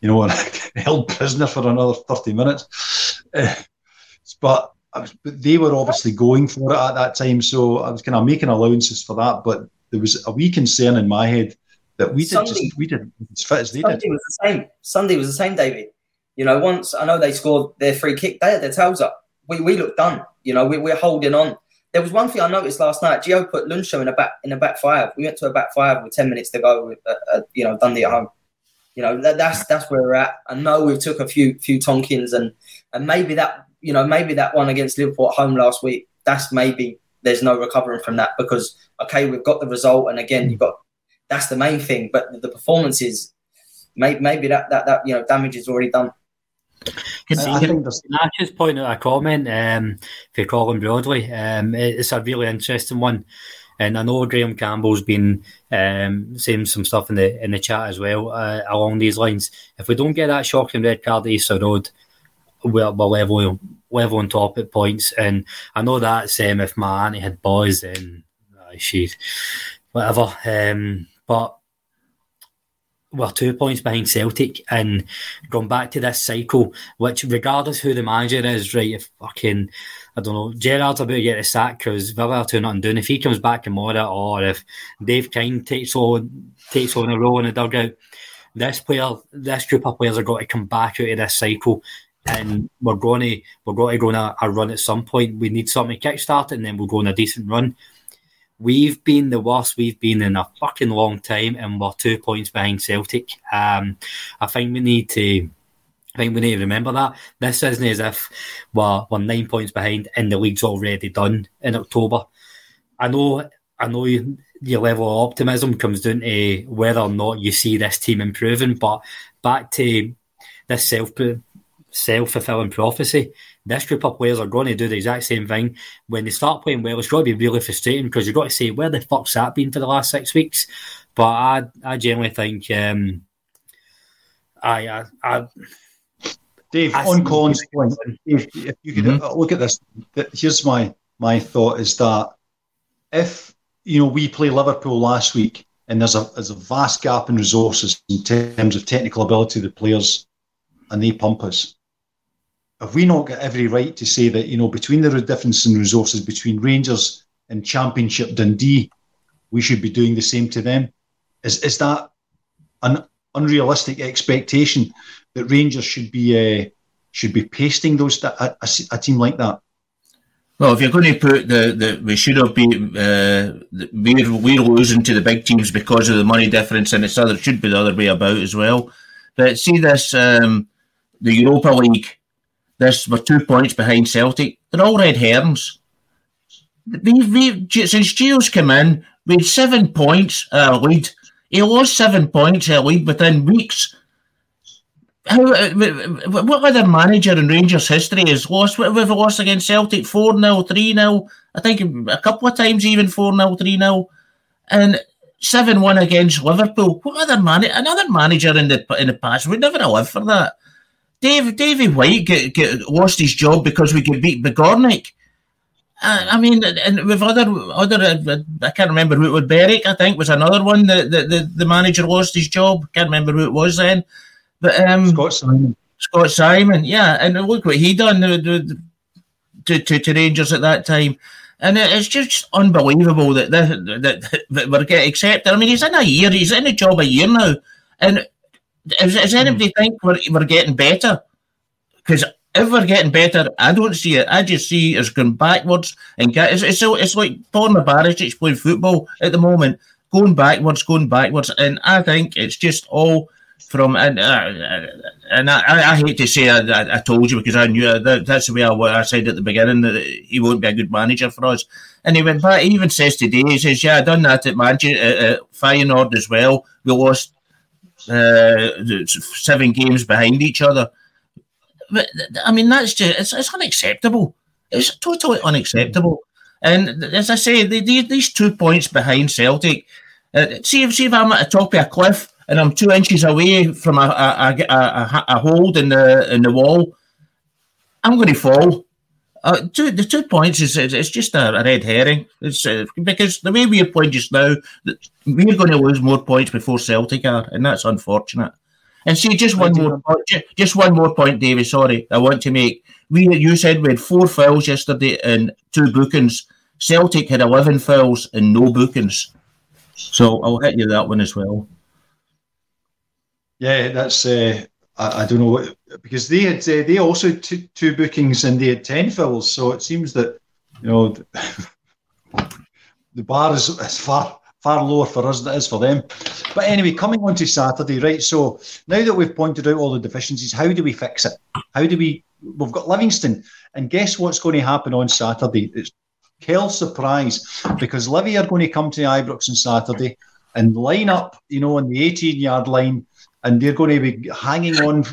you know, and held prisoner for another 30 minutes. Uh, but, was, but they were obviously going for it at that time. So I was kind of making allowances for that. But there was a wee concern in my head that we did Sunday, just, we did as fit as they did. Sunday did. was the same. Sunday was the same, David. You know, once I know they scored their free kick, they had their tails up. We, we looked done. You know, we, we're holding on. There was one thing I noticed last night. Gio put Lunshaw in a back in a back five. We went to a back five with ten minutes to go. Uh, uh, you know, Dundee at home. You know, that, that's that's where we're at. I know we took a few few Tonkins and and maybe that you know maybe that one against Liverpool at home last week. That's maybe there's no recovering from that because okay, we've got the result, and again, you've got that's the main thing. But the performances, maybe, maybe that that that you know damage is already done. Can, I, can, I just point out a comment um, for Colin Broadley? Um, it's a really interesting one. And I know Graham Campbell's been um, saying some stuff in the in the chat as well uh, along these lines. If we don't get that shocking red card at Easter Road, we're, we're level level on top at points. And I know that's um, if my auntie had boys, then uh, she'd whatever. Um, but we're two points behind Celtic and going back to this cycle, which regardless who the manager is, right, if fucking I don't know, Gerrard's about to get a sack because two nothing doing. If he comes back tomorrow or if Dave King takes on takes on a role in the dugout, this player this group of players are going to come back out of this cycle and we're going to we're going to go on a, a run at some point. We need something to kickstart and then we'll go on a decent run. We've been the worst we've been in a fucking long time, and we're two points behind Celtic. Um, I think we need to. I think we need to remember that this isn't as if we're, we're nine points behind and the league's already done in October. I know, I know you, your level of optimism comes down to whether or not you see this team improving. But back to this self self fulfilling prophecy, this group of players are going to do the exact same thing. When they start playing well, it's going to be really frustrating because you've got to say, where the fuck's that been for the last six weeks? But I, I generally think, um, I, I, I Dave, I on Colin's point, if, if you could mm-hmm. look at this, here's my my thought is that if you know we play Liverpool last week and there's a there's a vast gap in resources in terms of technical ability of the players, and they pump us have we not got every right to say that, you know, between the difference in resources between Rangers and Championship Dundee, we should be doing the same to them? Is, is that an unrealistic expectation that Rangers should be uh, should be pasting those a, a, a, team like that? Well, if you're going to put the, the we should have been uh, we're we're losing to the big teams because of the money difference, and it's other should be the other way about as well. But see this um, the Europa League this we're two points behind Celtic. They're all red herrings. We've, we've, since Gio's come in, we had seven points uh, lead. He lost seven points uh, lead within weeks. How, uh, what other manager in Rangers history has lost? What have we lost against Celtic? 4 0, 3 0. I think a couple of times even 4 0, 3 0. And 7 1 against Liverpool. What other man? Another manager in the in the past would never have lived for that. Dave, Davy White get, get lost his job because we could beat Begornik. Uh, I mean, and with other other, uh, I can't remember who it was. Berwick, I think, was another one that the, the, the manager lost his job. Can't remember who it was then, but um, Scot Symon. Scot Symon, yeah, and look what he done to, to, to, to Rangers at that time. And it's just unbelievable that, that, that, that we're getting accepted. I mean, he's in a year, he's in a job a year now. And does, does anybody mm. think we're, we're getting better? Because if we're getting better, I don't see it. I just see it's going backwards and get, it's, it's, it's like Borna Barisic playing football at the moment, going backwards, going backwards. And I think it's just all from, and, uh, and I, I, hate to say I, I, told you because I knew that, that's the way I, I said at the beginning that he won't be a good manager for us. And he went back, he even says today, he says, Yeah, I done that at Manchester, at Feyenoord as well. We lost uh, seven games behind each other. But I mean, that's just it's, it's unacceptable. It's totally unacceptable. And as I say, these two points behind Celtic. Uh, see, if see if I'm at the top of a cliff and I'm two inches away from a, a, a, a, a hold in the in the wall, I'm going to fall. Uh, two, the two points is it's just a, a red herring. It's uh, because the way we're playing just now, we're going to lose more points before Celtic are, and that's unfortunate. And see, just one more, point, just one more point, David. Sorry, I want to make. We, you said we had four fouls yesterday and two bookings. Celtic had eleven fouls and no bookings. So I'll hit you that one as well. Yeah, that's. Uh, I, I, don't know what because they had uh, they also took two bookings and they had ten fills. So it seems that you know the bar is, is far far lower for us than it is for them. But anyway, coming on to Saturday, right? So now that we've pointed out all the deficiencies, how do we fix it? How do we? We've got Livingston, and guess what's going to happen on Saturday? It's hell surprise because Livy are going to come to the Ibrox on Saturday and line up, you know, on the 18 yard line, and they're going to be hanging on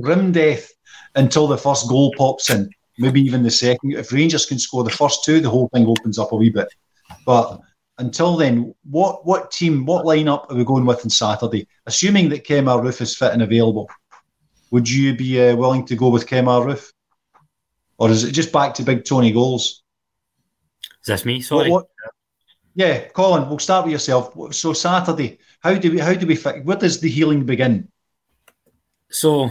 grim death until the first goal pops in, maybe even the second. If Rangers can score the first two, the whole thing opens up a wee bit. But until then, what what team, what lineup are we going with on Saturday? Assuming that Kemar Roofe is fit and available, would you be uh, willing to go with Kemar Roofe? Or is it just back to big Tony goals? Is this me? Sorry. What, what, yeah, Colin, we'll start with yourself. So Saturday, how do we how do we fit? Where does the healing begin? So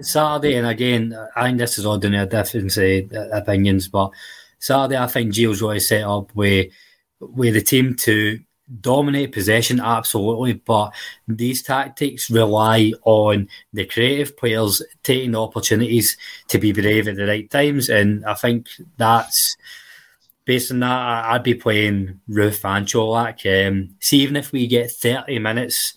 Saturday, and again, I think this is ordinary difference uh, opinions, but Saturday, I think Gio's really set up with with the team to dominate possession, absolutely. But these tactics rely on the creative players taking opportunities to be brave at the right times, and I think that's based on that, I'd be playing Roofe and Čolak. Um, see, even if we get 30 minutes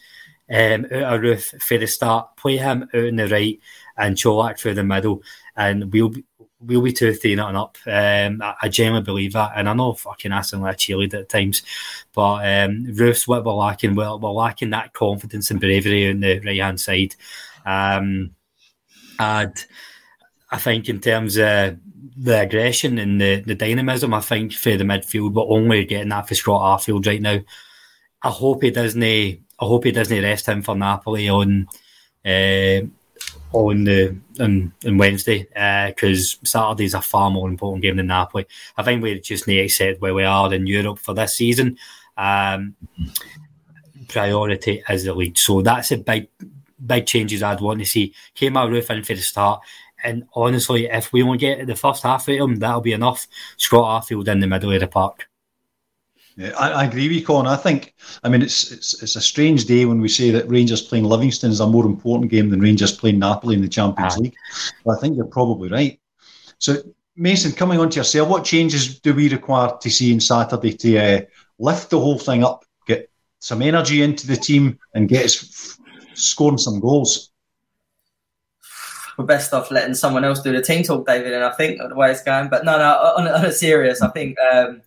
um, out of Roofe for the start, play him out in the right and Čolak through the middle, and we'll be, we'll be two, three, nothing up. Um, I, I, genuinely believe that, and I know fucking Aston like a cheerleader at times, but um, Roofe's what we're lacking. We're, we're lacking that confidence and bravery on the right hand side. Um, and I think in terms of the aggression and the, the dynamism, I think for the midfield, we're only getting that for Scott Arfield right now. I hope he doesn't. I hope he doesn't rest him for Napoli on uh, on the on, on Wednesday because uh, Saturday's a far more important game than Napoli. I think we just need to accept where we are in Europe for this season. Um, priority is the league, so that's a big big changes I'd want to see. Kemar Roofe in for the start. And honestly, if we won't get the first half of him, that'll be enough. Scott Arfield in the middle of the park. Yeah, I, I, agree with you, Colin. I think, I mean, it's, it's it's a strange day when we say that Rangers playing Livingston is a more important game than Rangers playing Napoli in the Champions ah. League. But I think you're probably right. So, Mason, coming on to yourself, what changes do we require to see on Saturday to uh, lift the whole thing up, get some energy into the team, and get us f- scoring some goals? we're best off letting someone else do the team talk, David. And I think the way it's going, but no, no. On, on a serious, I think um,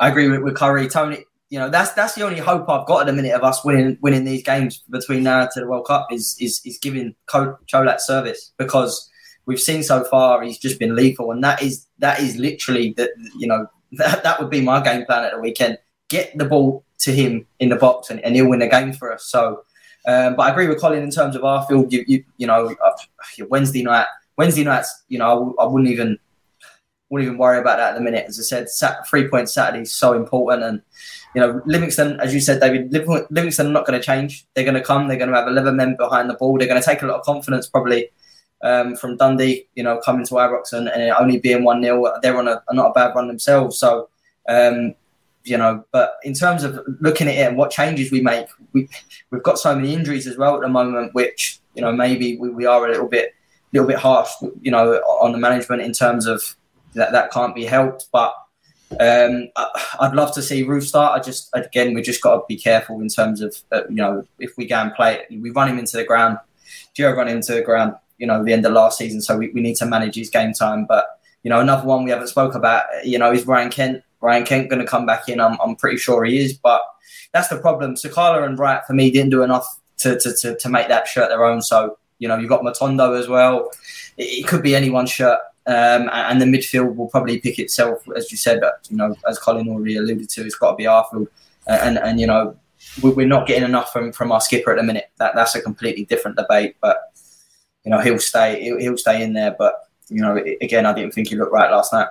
I agree with, with Curry, Tony. You know, that's that's the only hope I've got at the minute of us winning winning these games between now to the World Cup is is is giving Čolak service because we've seen so far he's just been lethal, and that is that is literally that you know that that would be my game plan at the weekend. Get the ball to him in the box, and, and he'll win the game for us. So um, but I agree with Colin in terms of Arfield. You, you, you know, uh, Wednesday night, Wednesday nights, you know, I, I, wouldn't even wouldn't even worry about that at the minute. As I said, sat, three points Saturday is so important, and you know, Livingston, as you said, David, Livingston are not going to change. They're going to come. They're going to have 11 men behind the ball. They're going to take a lot of confidence, probably. Um, from Dundee, you know, coming to Ibrox and, and only being 1 0, they're on a, not a bad run themselves. So, um, you know. But in terms of looking at it and what changes we make, we we've got so many injuries as well at the moment, which you know maybe we, we are a little bit little bit harsh, you know, on the management in terms of that that can't be helped. But um, I'd love to see Roofe start. I just again we just got to be careful in terms of uh, you know if we go and play we run him into the ground. Gio run into the ground, you know, the end of last season, so we, we need to manage his game time. But you know, another one we haven't spoke about, you know, is Ryan Kent. Ryan Kent going to come back in. I'm, I'm pretty sure he is, but that's the problem. Sakala and Wright for me didn't do enough to, to, to, to, make that shirt their own. So you know you've got Matondo as well. It, it could be anyone's shirt, um, and the midfield will probably pick itself, as you said. But you know, as Colin already alluded to, it's got to be Arfield, and and you know we're not getting enough from, from our skipper at the minute. That that's a completely different debate. But you know, he'll stay he'll, he'll stay in there. But you know, again, I didn't think he looked right last night.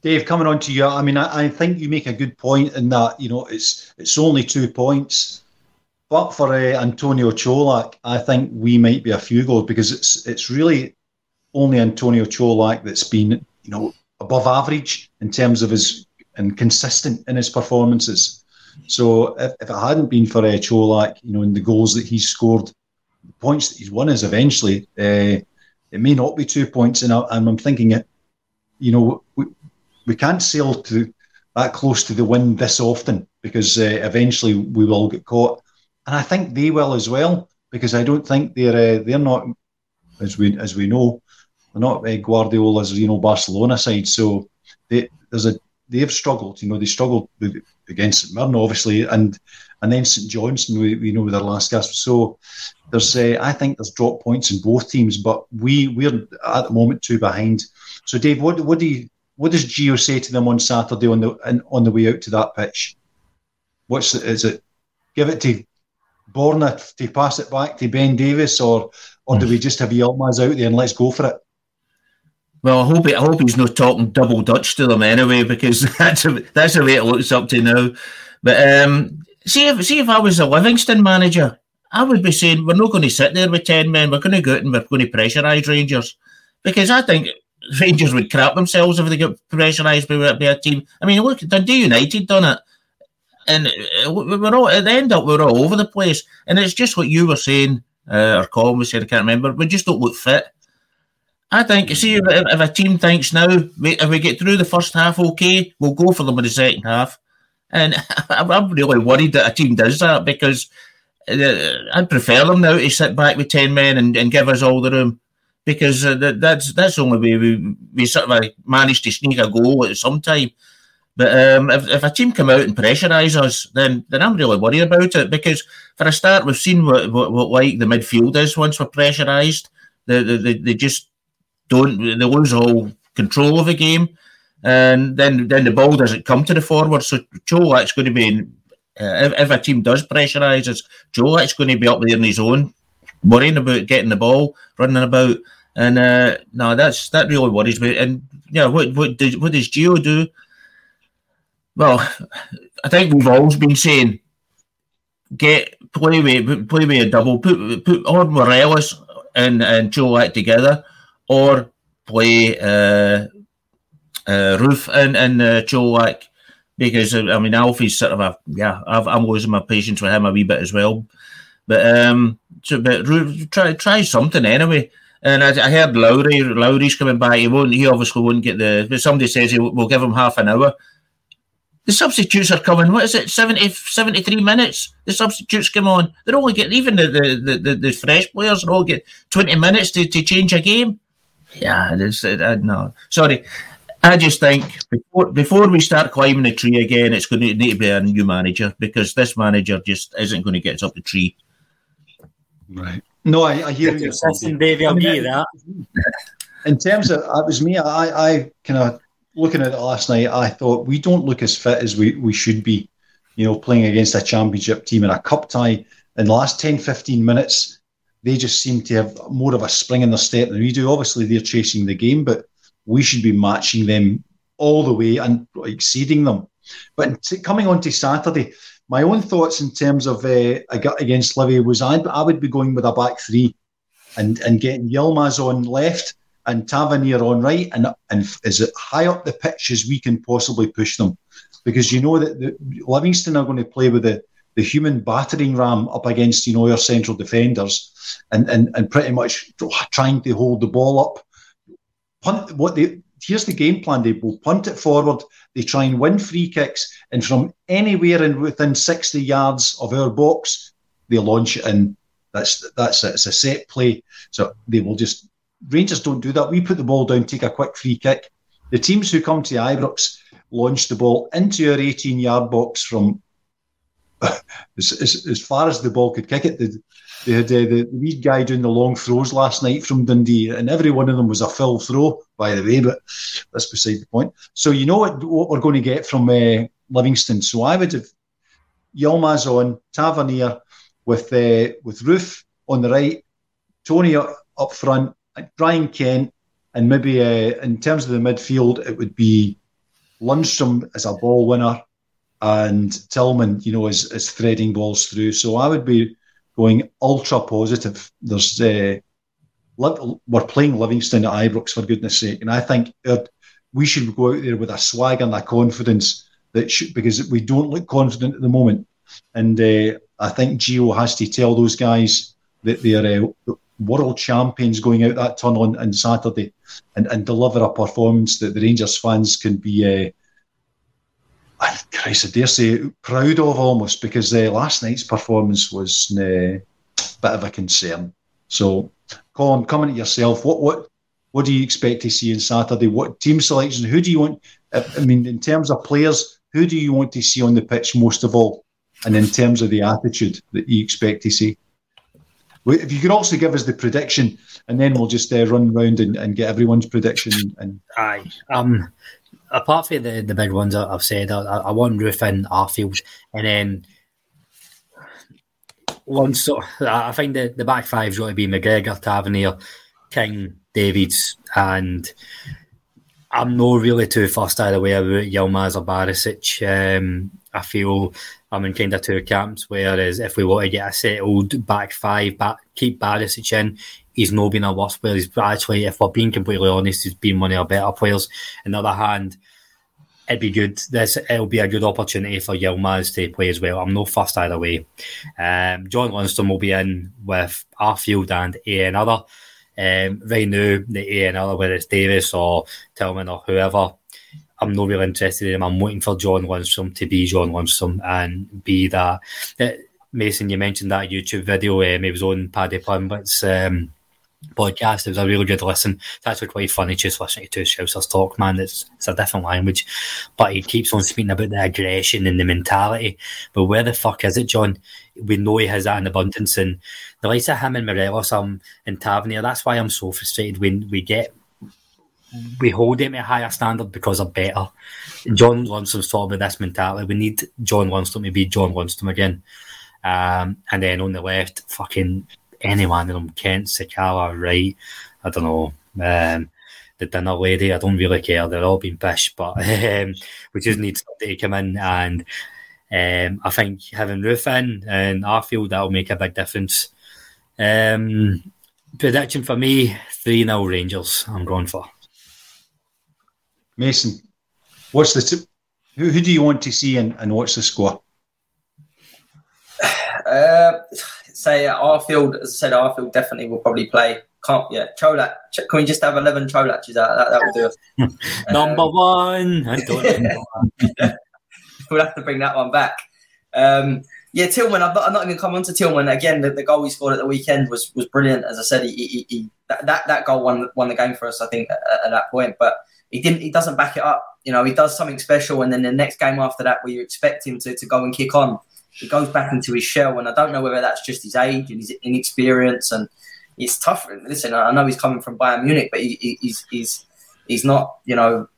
Dave, coming on to you, I mean, I, I, think you make a good point in that you know it's it's only two points, but for uh, Antonio Čolak, I think we might be a few goals because it's it's really only Antonio Čolak that's been you know above average in terms of his and consistent in his performances. So if, if it hadn't been for uh, Čolak, you know, in the goals that he's scored, the points that he's won is eventually, uh, it may not be two points. And, I, I'm thinking it, you know, we, we can't sail to that close to the win this often because uh, eventually we will get caught, and I think they will as well because I don't think they're uh, they're not as we as we know they're not uh, Guardiola's you know Barcelona side, so they, there's a they've struggled. You know they struggled with, against St Mirren obviously, and and then St Johnstone we, we know with their last gasp. So there's uh, I think there's drop points in both teams, but we we're at the moment two behind. So Dave, what what do you what does Gio say to them on Saturday on the on the way out to that pitch? What's the, is it? Give it to Borna to pass it back to Ben Davies, or or do we just have Yilmaz out there and let's go for it? Well, I hope I hope he's not talking double Dutch to them anyway, because that's a, that's the way it looks up to now. But um, see if see if I was a Livingston manager, I would be saying we're not going to sit there with ten men. We're going to go out and we're going to pressurise Rangers, because I think Rangers would crap themselves if they get pressurised by, by a team. I mean, look, Dundee United done it, and uh, we're all at the end up we're all over the place. And it's just what you were saying, uh, or Colin was saying, I can't remember. We just don't look fit. I think, see, if, if a team thinks now, if we get through the first half okay, we'll go for them in the second half. And I'm really worried that a team does that because uh, I'd prefer them now to sit back with 10 men and, and give us all the room because uh, that, that's that's the only way we, we sort of like managed to sneak a goal at some time. But um, if, if a team come out and pressurise us, then then I'm really worried about it because for a start, we've seen what, what, what like the midfield is once we're pressurised. They, they, they just don't they lose all control of the game, and then then the ball doesn't come to the forward. So Čolak's going to be uh, if, if a team does pressurise us, Čolak's going to be up there in his own, worrying about getting the ball, running about. And uh, no, that's that really worries me. And yeah, what what does what does do? Well, I think we've always been saying get play with play with a double, put put on Morelos and and Čolak together, or play uh, uh, Roofe and and uh, Čolak because I mean Alfie's sort of a yeah i am losing my patience with him a wee bit as well, but um so but try try something anyway. And I, I heard Lowry, Lowry's coming back. He won't. He obviously won't get the. But somebody says he will give him half an hour. The substitutes are coming. What is it? 70, 73 minutes. The substitutes come on. They're only getting even the the, the, the fresh players are all get twenty minutes to, to change a game. Yeah, it's uh, no. Sorry, I just think before before we start climbing the tree again, it's going to need to be a new manager because this manager just isn't going to get us up the tree. Right. No, I, I hear you. Listen, Davey, I'll give you that. In terms of that was me, I, I kind of looking at it last night. I thought we don't look as fit as we, we should be. You know, playing against a championship team in a cup tie in the last 10, 15 minutes, they just seem to have more of a spring in their step than we do. Obviously, they're chasing the game, but we should be matching them all the way and exceeding them. But coming on to Saturday, my own thoughts in terms of uh, against Livy was I, I would be going with a back three and, and getting Yilmaz on left and Tavernier on right and, and as high up the pitch as we can possibly push them. Because you know that the, Livingston are going to play with the, the human battering ram up against you know our central defenders and, and, and pretty much trying to hold the ball up. Punt what they here's the game plan. They will punt it forward. They try and win free kicks, and from anywhere in within sixty yards of our box, they launch it in. That's that's it. It's a set play, so they will just. Rangers don't do that. We put the ball down, take a quick free kick. The teams who come to Ibrox launch the ball into our 18 yard box from as, as, as, far as the ball could kick it. The, they had uh, the, wee guy doing the long throws last night from Dundee, and every one of them was a full throw, by the way, but that's beside the point. So you know what, what we're going to get from uh, Livingston. So I would have Yilmaz on, Tavernier with uh, with Roofe on the right, Tony up, up front, Brian Kent, and maybe uh, in terms of the midfield, it would be Lundstram as a ball winner and Tillman, you know, is, is threading balls through. So I would be going ultra positive. There's uh, we're playing Livingston at Ibrox for goodness sake, and I think we should go out there with a swagger and a confidence that should, because we don't look confident at the moment, and uh, I think Gio has to tell those guys that they're uh, world champions going out that tunnel on, on Saturday and, and deliver a performance that the Rangers fans can be. Uh, Christ, I dare say, proud of almost because uh, last night's performance was a bit of a concern. So, Colin, coming to yourself, what what what do you expect to see on Saturday? What team selection? Who do you want? I mean, in terms of players, who do you want to see on the pitch most of all? And in terms of the attitude that you expect to see? If you could also give us the prediction, and then we'll just uh, run round and, and, get everyone's prediction. And aye, um, apart from the, the big ones I've said, I, I want Roofe and Arfield, and then one so I think the, the back five's got to be McGregor, Tavernier, King, Davids, and I'm not really too fussed either way about Yilmaz or Barisic. Um, I feel I'm in kind of two camps. Whereas if we want to get a settled back five, back, keep Barisic in, he's not been a worse player. He's actually, if we're being completely honest, he's been one of our better players. On the other hand, it'd be good. This it'll be a good opportunity for Yilmaz to play as well. I'm no fussed either way. Um, John Lundstram will be in with Arfield and A another. Um, right now, the A another, whether it's Davis or Tillman or whoever, I'm not really interested in him. I'm waiting for John Lundstram to be John Lundstram and be that. Uh, Mason, you mentioned that YouTube video. Um, it was on Paddy Pimblett's um, podcast. It was a really good listen. It's actually quite funny just listening to two Scousers talk, man. It's, it's a different language. But he keeps on speaking about the aggression and the mentality. But where the fuck is it, John? We know he has that in abundance. And the likes of him and Morelos um, and Tavernier, that's why I'm so frustrated when we get we hold him at a higher standard because they're better. John Lundstram's talking about this mentality. We need John Lundstram to be John Lundstram again. Um, and then on the left, fucking anyone of them, Kent, Sakala, Wright, I don't know, um, the dinner lady, I don't really care. They're all being pished, but um, we just need somebody to come in and um, I think having Roofe in and Arfield, that'll make a big difference. Um, prediction for me, 3 0 Rangers, I'm going for. Mason, what's the t- who, who do you want to see and, and what's the score? Uh, say uh, Arfield, as I said, Arfield definitely will probably play. Can't yeah, Čolak. Can we just have eleven Cholaches out? That that will do it. Number um, one. we'll have to bring that one back. Um, yeah, Tillman. I'm not, I'm not even come on to Tillman again. The, the, goal he scored at the weekend was was brilliant. As I said, he, he, he that, that, that goal won won the game for us. I think at, at, that point, but he didn't. He doesn't back it up. You know, he does something special, and then the next game after that, where you expect him to, to go and kick on, he goes back into his shell. And I don't know whether that's just his age and his inexperience. And it's tough. Listen, I know he's coming from Bayern Munich, but he, he's he's he's not you know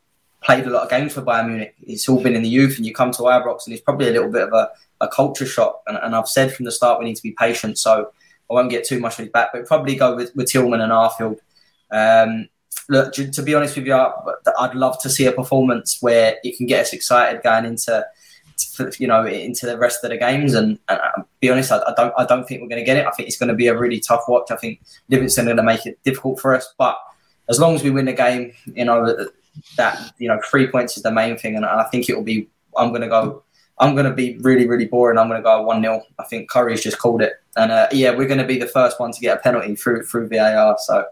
played a lot of games for Bayern Munich. It's all been in the youth, and you come to Ibrox, and it's probably a little bit of a, a culture shock. And, and, I've said from the start we need to be patient, so I won't get too much on his back, but probably go with, with Tillman and Arfield. Um, look, to, to, be honest with you, I'd love to see a performance where it can get us excited going into you know into the rest of the games. And, and I'll be honest, I, I, don't I don't think we're going to get it. I think it's going to be a really tough watch. I think Livingston are going to make it difficult for us, but as long as we win the game, you know that you know three points is the main thing, and I think it will be. I'm going to go. I'm going to be really, really boring. I'm going to go one 0 I think Curry's just called it, and uh, yeah, we're going to be the first one to get a penalty through through VAR. So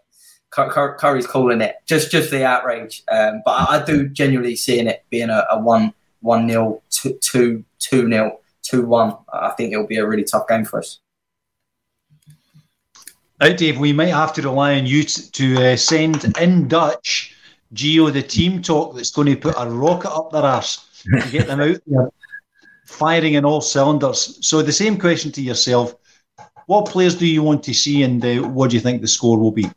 Curry's calling it just just the outrage. Um, but I, I, do genuinely seeing it being a, a one one nil two two two nil two one. I think it'll be a really tough game for us. Right, Dave, we might have to rely on you to, to uh, send in Dutch Gio the team talk that's going to put a rocket up their arse to get them out there firing in all cylinders. So the same question to yourself: What players do you want to see, and uh, what do you think the score will be?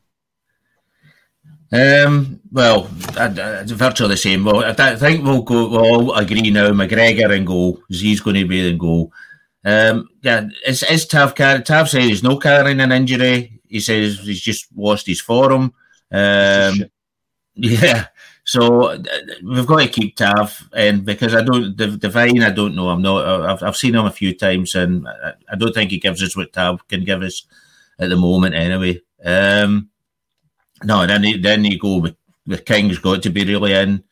Um, well, it's virtually the same. Well, I think we'll go. We'll all agree now. McGregor in goal. Z's going to be in goal. Um, yeah, is, is Tav car- Tav says he's no carrying an injury. He says he's just lost his form. Um, yeah, so we've got to keep Tav, and because I don't the Devine, I don't know. I'm not. I've, I've seen him a few times, and I, I don't think he gives us what Tav can give us at the moment. Anyway, um, no, then then you go with, with King's got to be really in.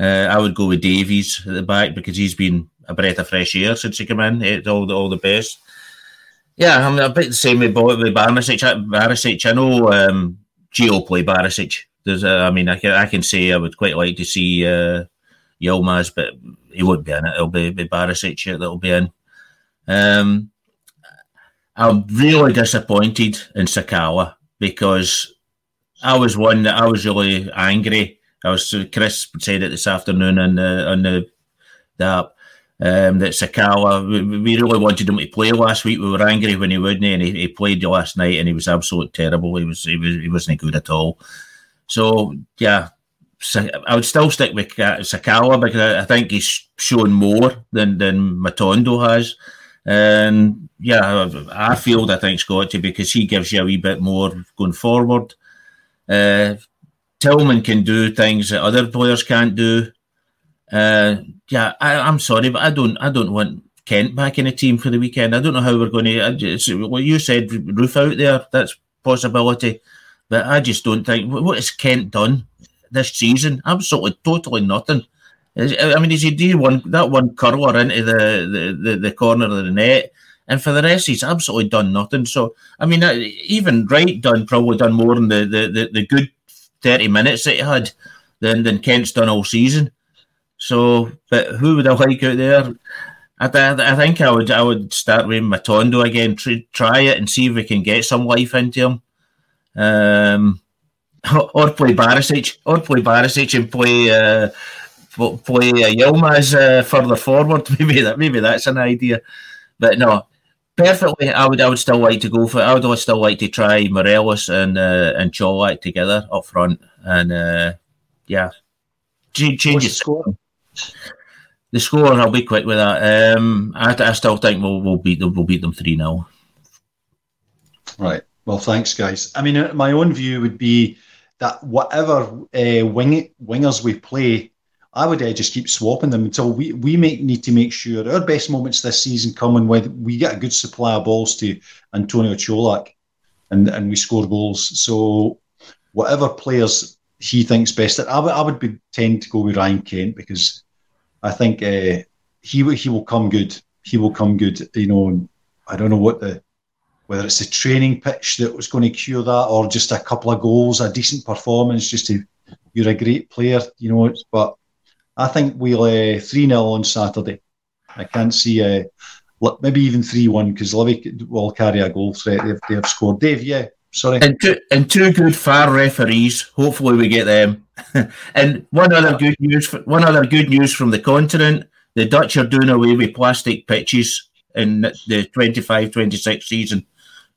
Uh, I would go with Davies at the back because he's been a breath of fresh air since he came in. It's all the all the best. Yeah, I'm a bit the same with with Barisic. Barisic, I know um, Gio play Barisic. There's, I mean, I can I can say I would quite like to see uh, Yilmaz, but he won't be in it. It'll be, be Barisic that'll be in. Um, I'm really disappointed in Sakala because I was one that I was really angry. I was Chris said it this afternoon on the on the, the app um, that Sakala. we, we, really wanted him to play last week. We were angry when he wouldn't, and he, he played last night, and he was absolutely terrible. He was he was he wasn't good at all. So yeah, I would still stick with Sakala because I think he's shown more than than Matondo has. And yeah, I feel I think Scotty because he gives you a wee bit more going forward. Uh, Tillman can do things that other players can't do. Uh, yeah, I, am sorry, but I don't, I don't want Kent back in the team for the weekend. I don't know how we're going to. What you said, roof out there. That's possibility, but I just don't think. What has Kent done this season? Absolutely, totally nothing. I mean, is he one that one curler into the, the, the, the corner of the net, and for the rest, he's absolutely done nothing. So, I mean, even Wright done probably done more than the, the, the, the good thirty minutes that he had than than Kent's done all season. So, but who would I like out there? I, I, I think I would I would start with Matondo again. Try, try it and see if we can get some life into him. Um, or play Barisic, or play Barisic and play uh, play uh, Yilmaz uh, further forward. Maybe that maybe that's an idea. But no, perfectly. I would I would still like to go for. It. I would still like to try Morelos and uh, and Čolak together up front, and uh, yeah, change, change the score. The score, I'll be quick with that. Um, I, I still think we'll, we'll beat them. We'll beat them three 0 Right. Well, thanks, guys. I mean, uh, my own view would be that whatever uh, wing wingers we play, I would uh, just keep swapping them until we we make, need to make sure our best moments this season come when we get a good supply of balls to Antonio Čolak and and we score goals. So whatever players he thinks best. I would, I would be, tend to go with Ryan Kent because I think uh, he he will come good. He will come good. You know, I don't know what the whether it's the training pitch that was going to cure that or just a couple of goals, a decent performance. Just to you're a great player, you know. But I think we'll uh, three 0 on Saturday. I can't see uh, maybe even three one because Livy will carry a goal threat. They've, they've scored. Dave, yeah, Sorry. And two, and two good far referees. Hopefully, we get them. and one other good news. One other good news from the continent: the Dutch are doing away with plastic pitches in the 25-26 season.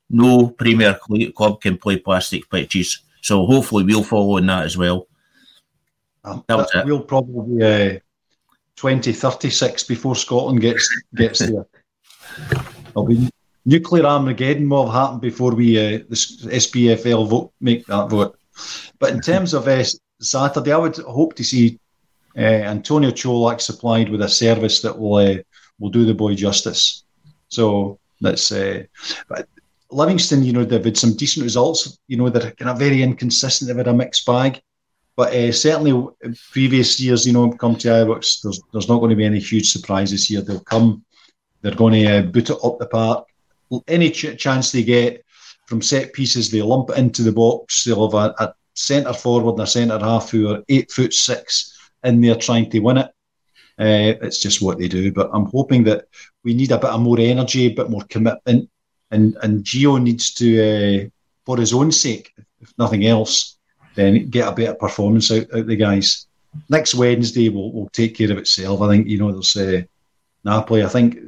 No Premier club can play plastic pitches, so hopefully we'll follow in that as well. Um, that. We'll probably uh, 2036 before Scotland gets gets there. I'll be nuclear Armageddon will have happened before we uh, the SPFL vote make that vote. But in terms of uh, Saturday, I would hope to see uh, Antonio Čolak supplied with a service that will uh, will do the boy justice. So that's uh, but Livingston, you know, they've had some decent results. You know, they're kind of very inconsistent. They've had a mixed bag. But uh, certainly, previous years, you know, come to Ibrox, there's there's not going to be any huge surprises here. They'll come, they're going to uh, boot it up the park any ch- chance they get from set pieces, they lump it into the box. They'll have a, a centre forward and a centre half who are eight foot six in there trying to win it. Uh, it's just what they do. But I'm hoping that we need a bit of more energy, a bit more commitment, and and Gio needs to, uh, for his own sake, if nothing else, then get a better performance out, out the guys. Next Wednesday will will take care of itself. I think you know there's uh, Napoli. I think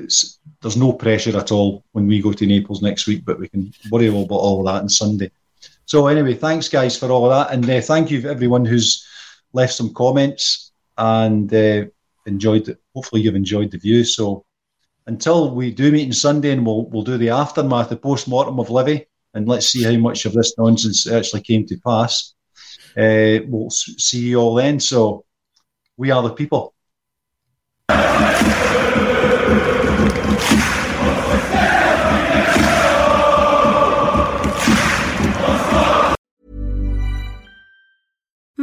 there's no pressure at all when we go to Naples next week, but we can worry about all of that on Sunday. So anyway, thanks guys for all of that, and uh, thank you for everyone who's left some comments and uh, enjoyed it. Hopefully you've enjoyed the view. So until we do meet on Sunday, and we'll we'll do the aftermath, the post mortem of Livy, and let's see how much of this nonsense actually came to pass. Uh, we'll see you all then. So we are the people.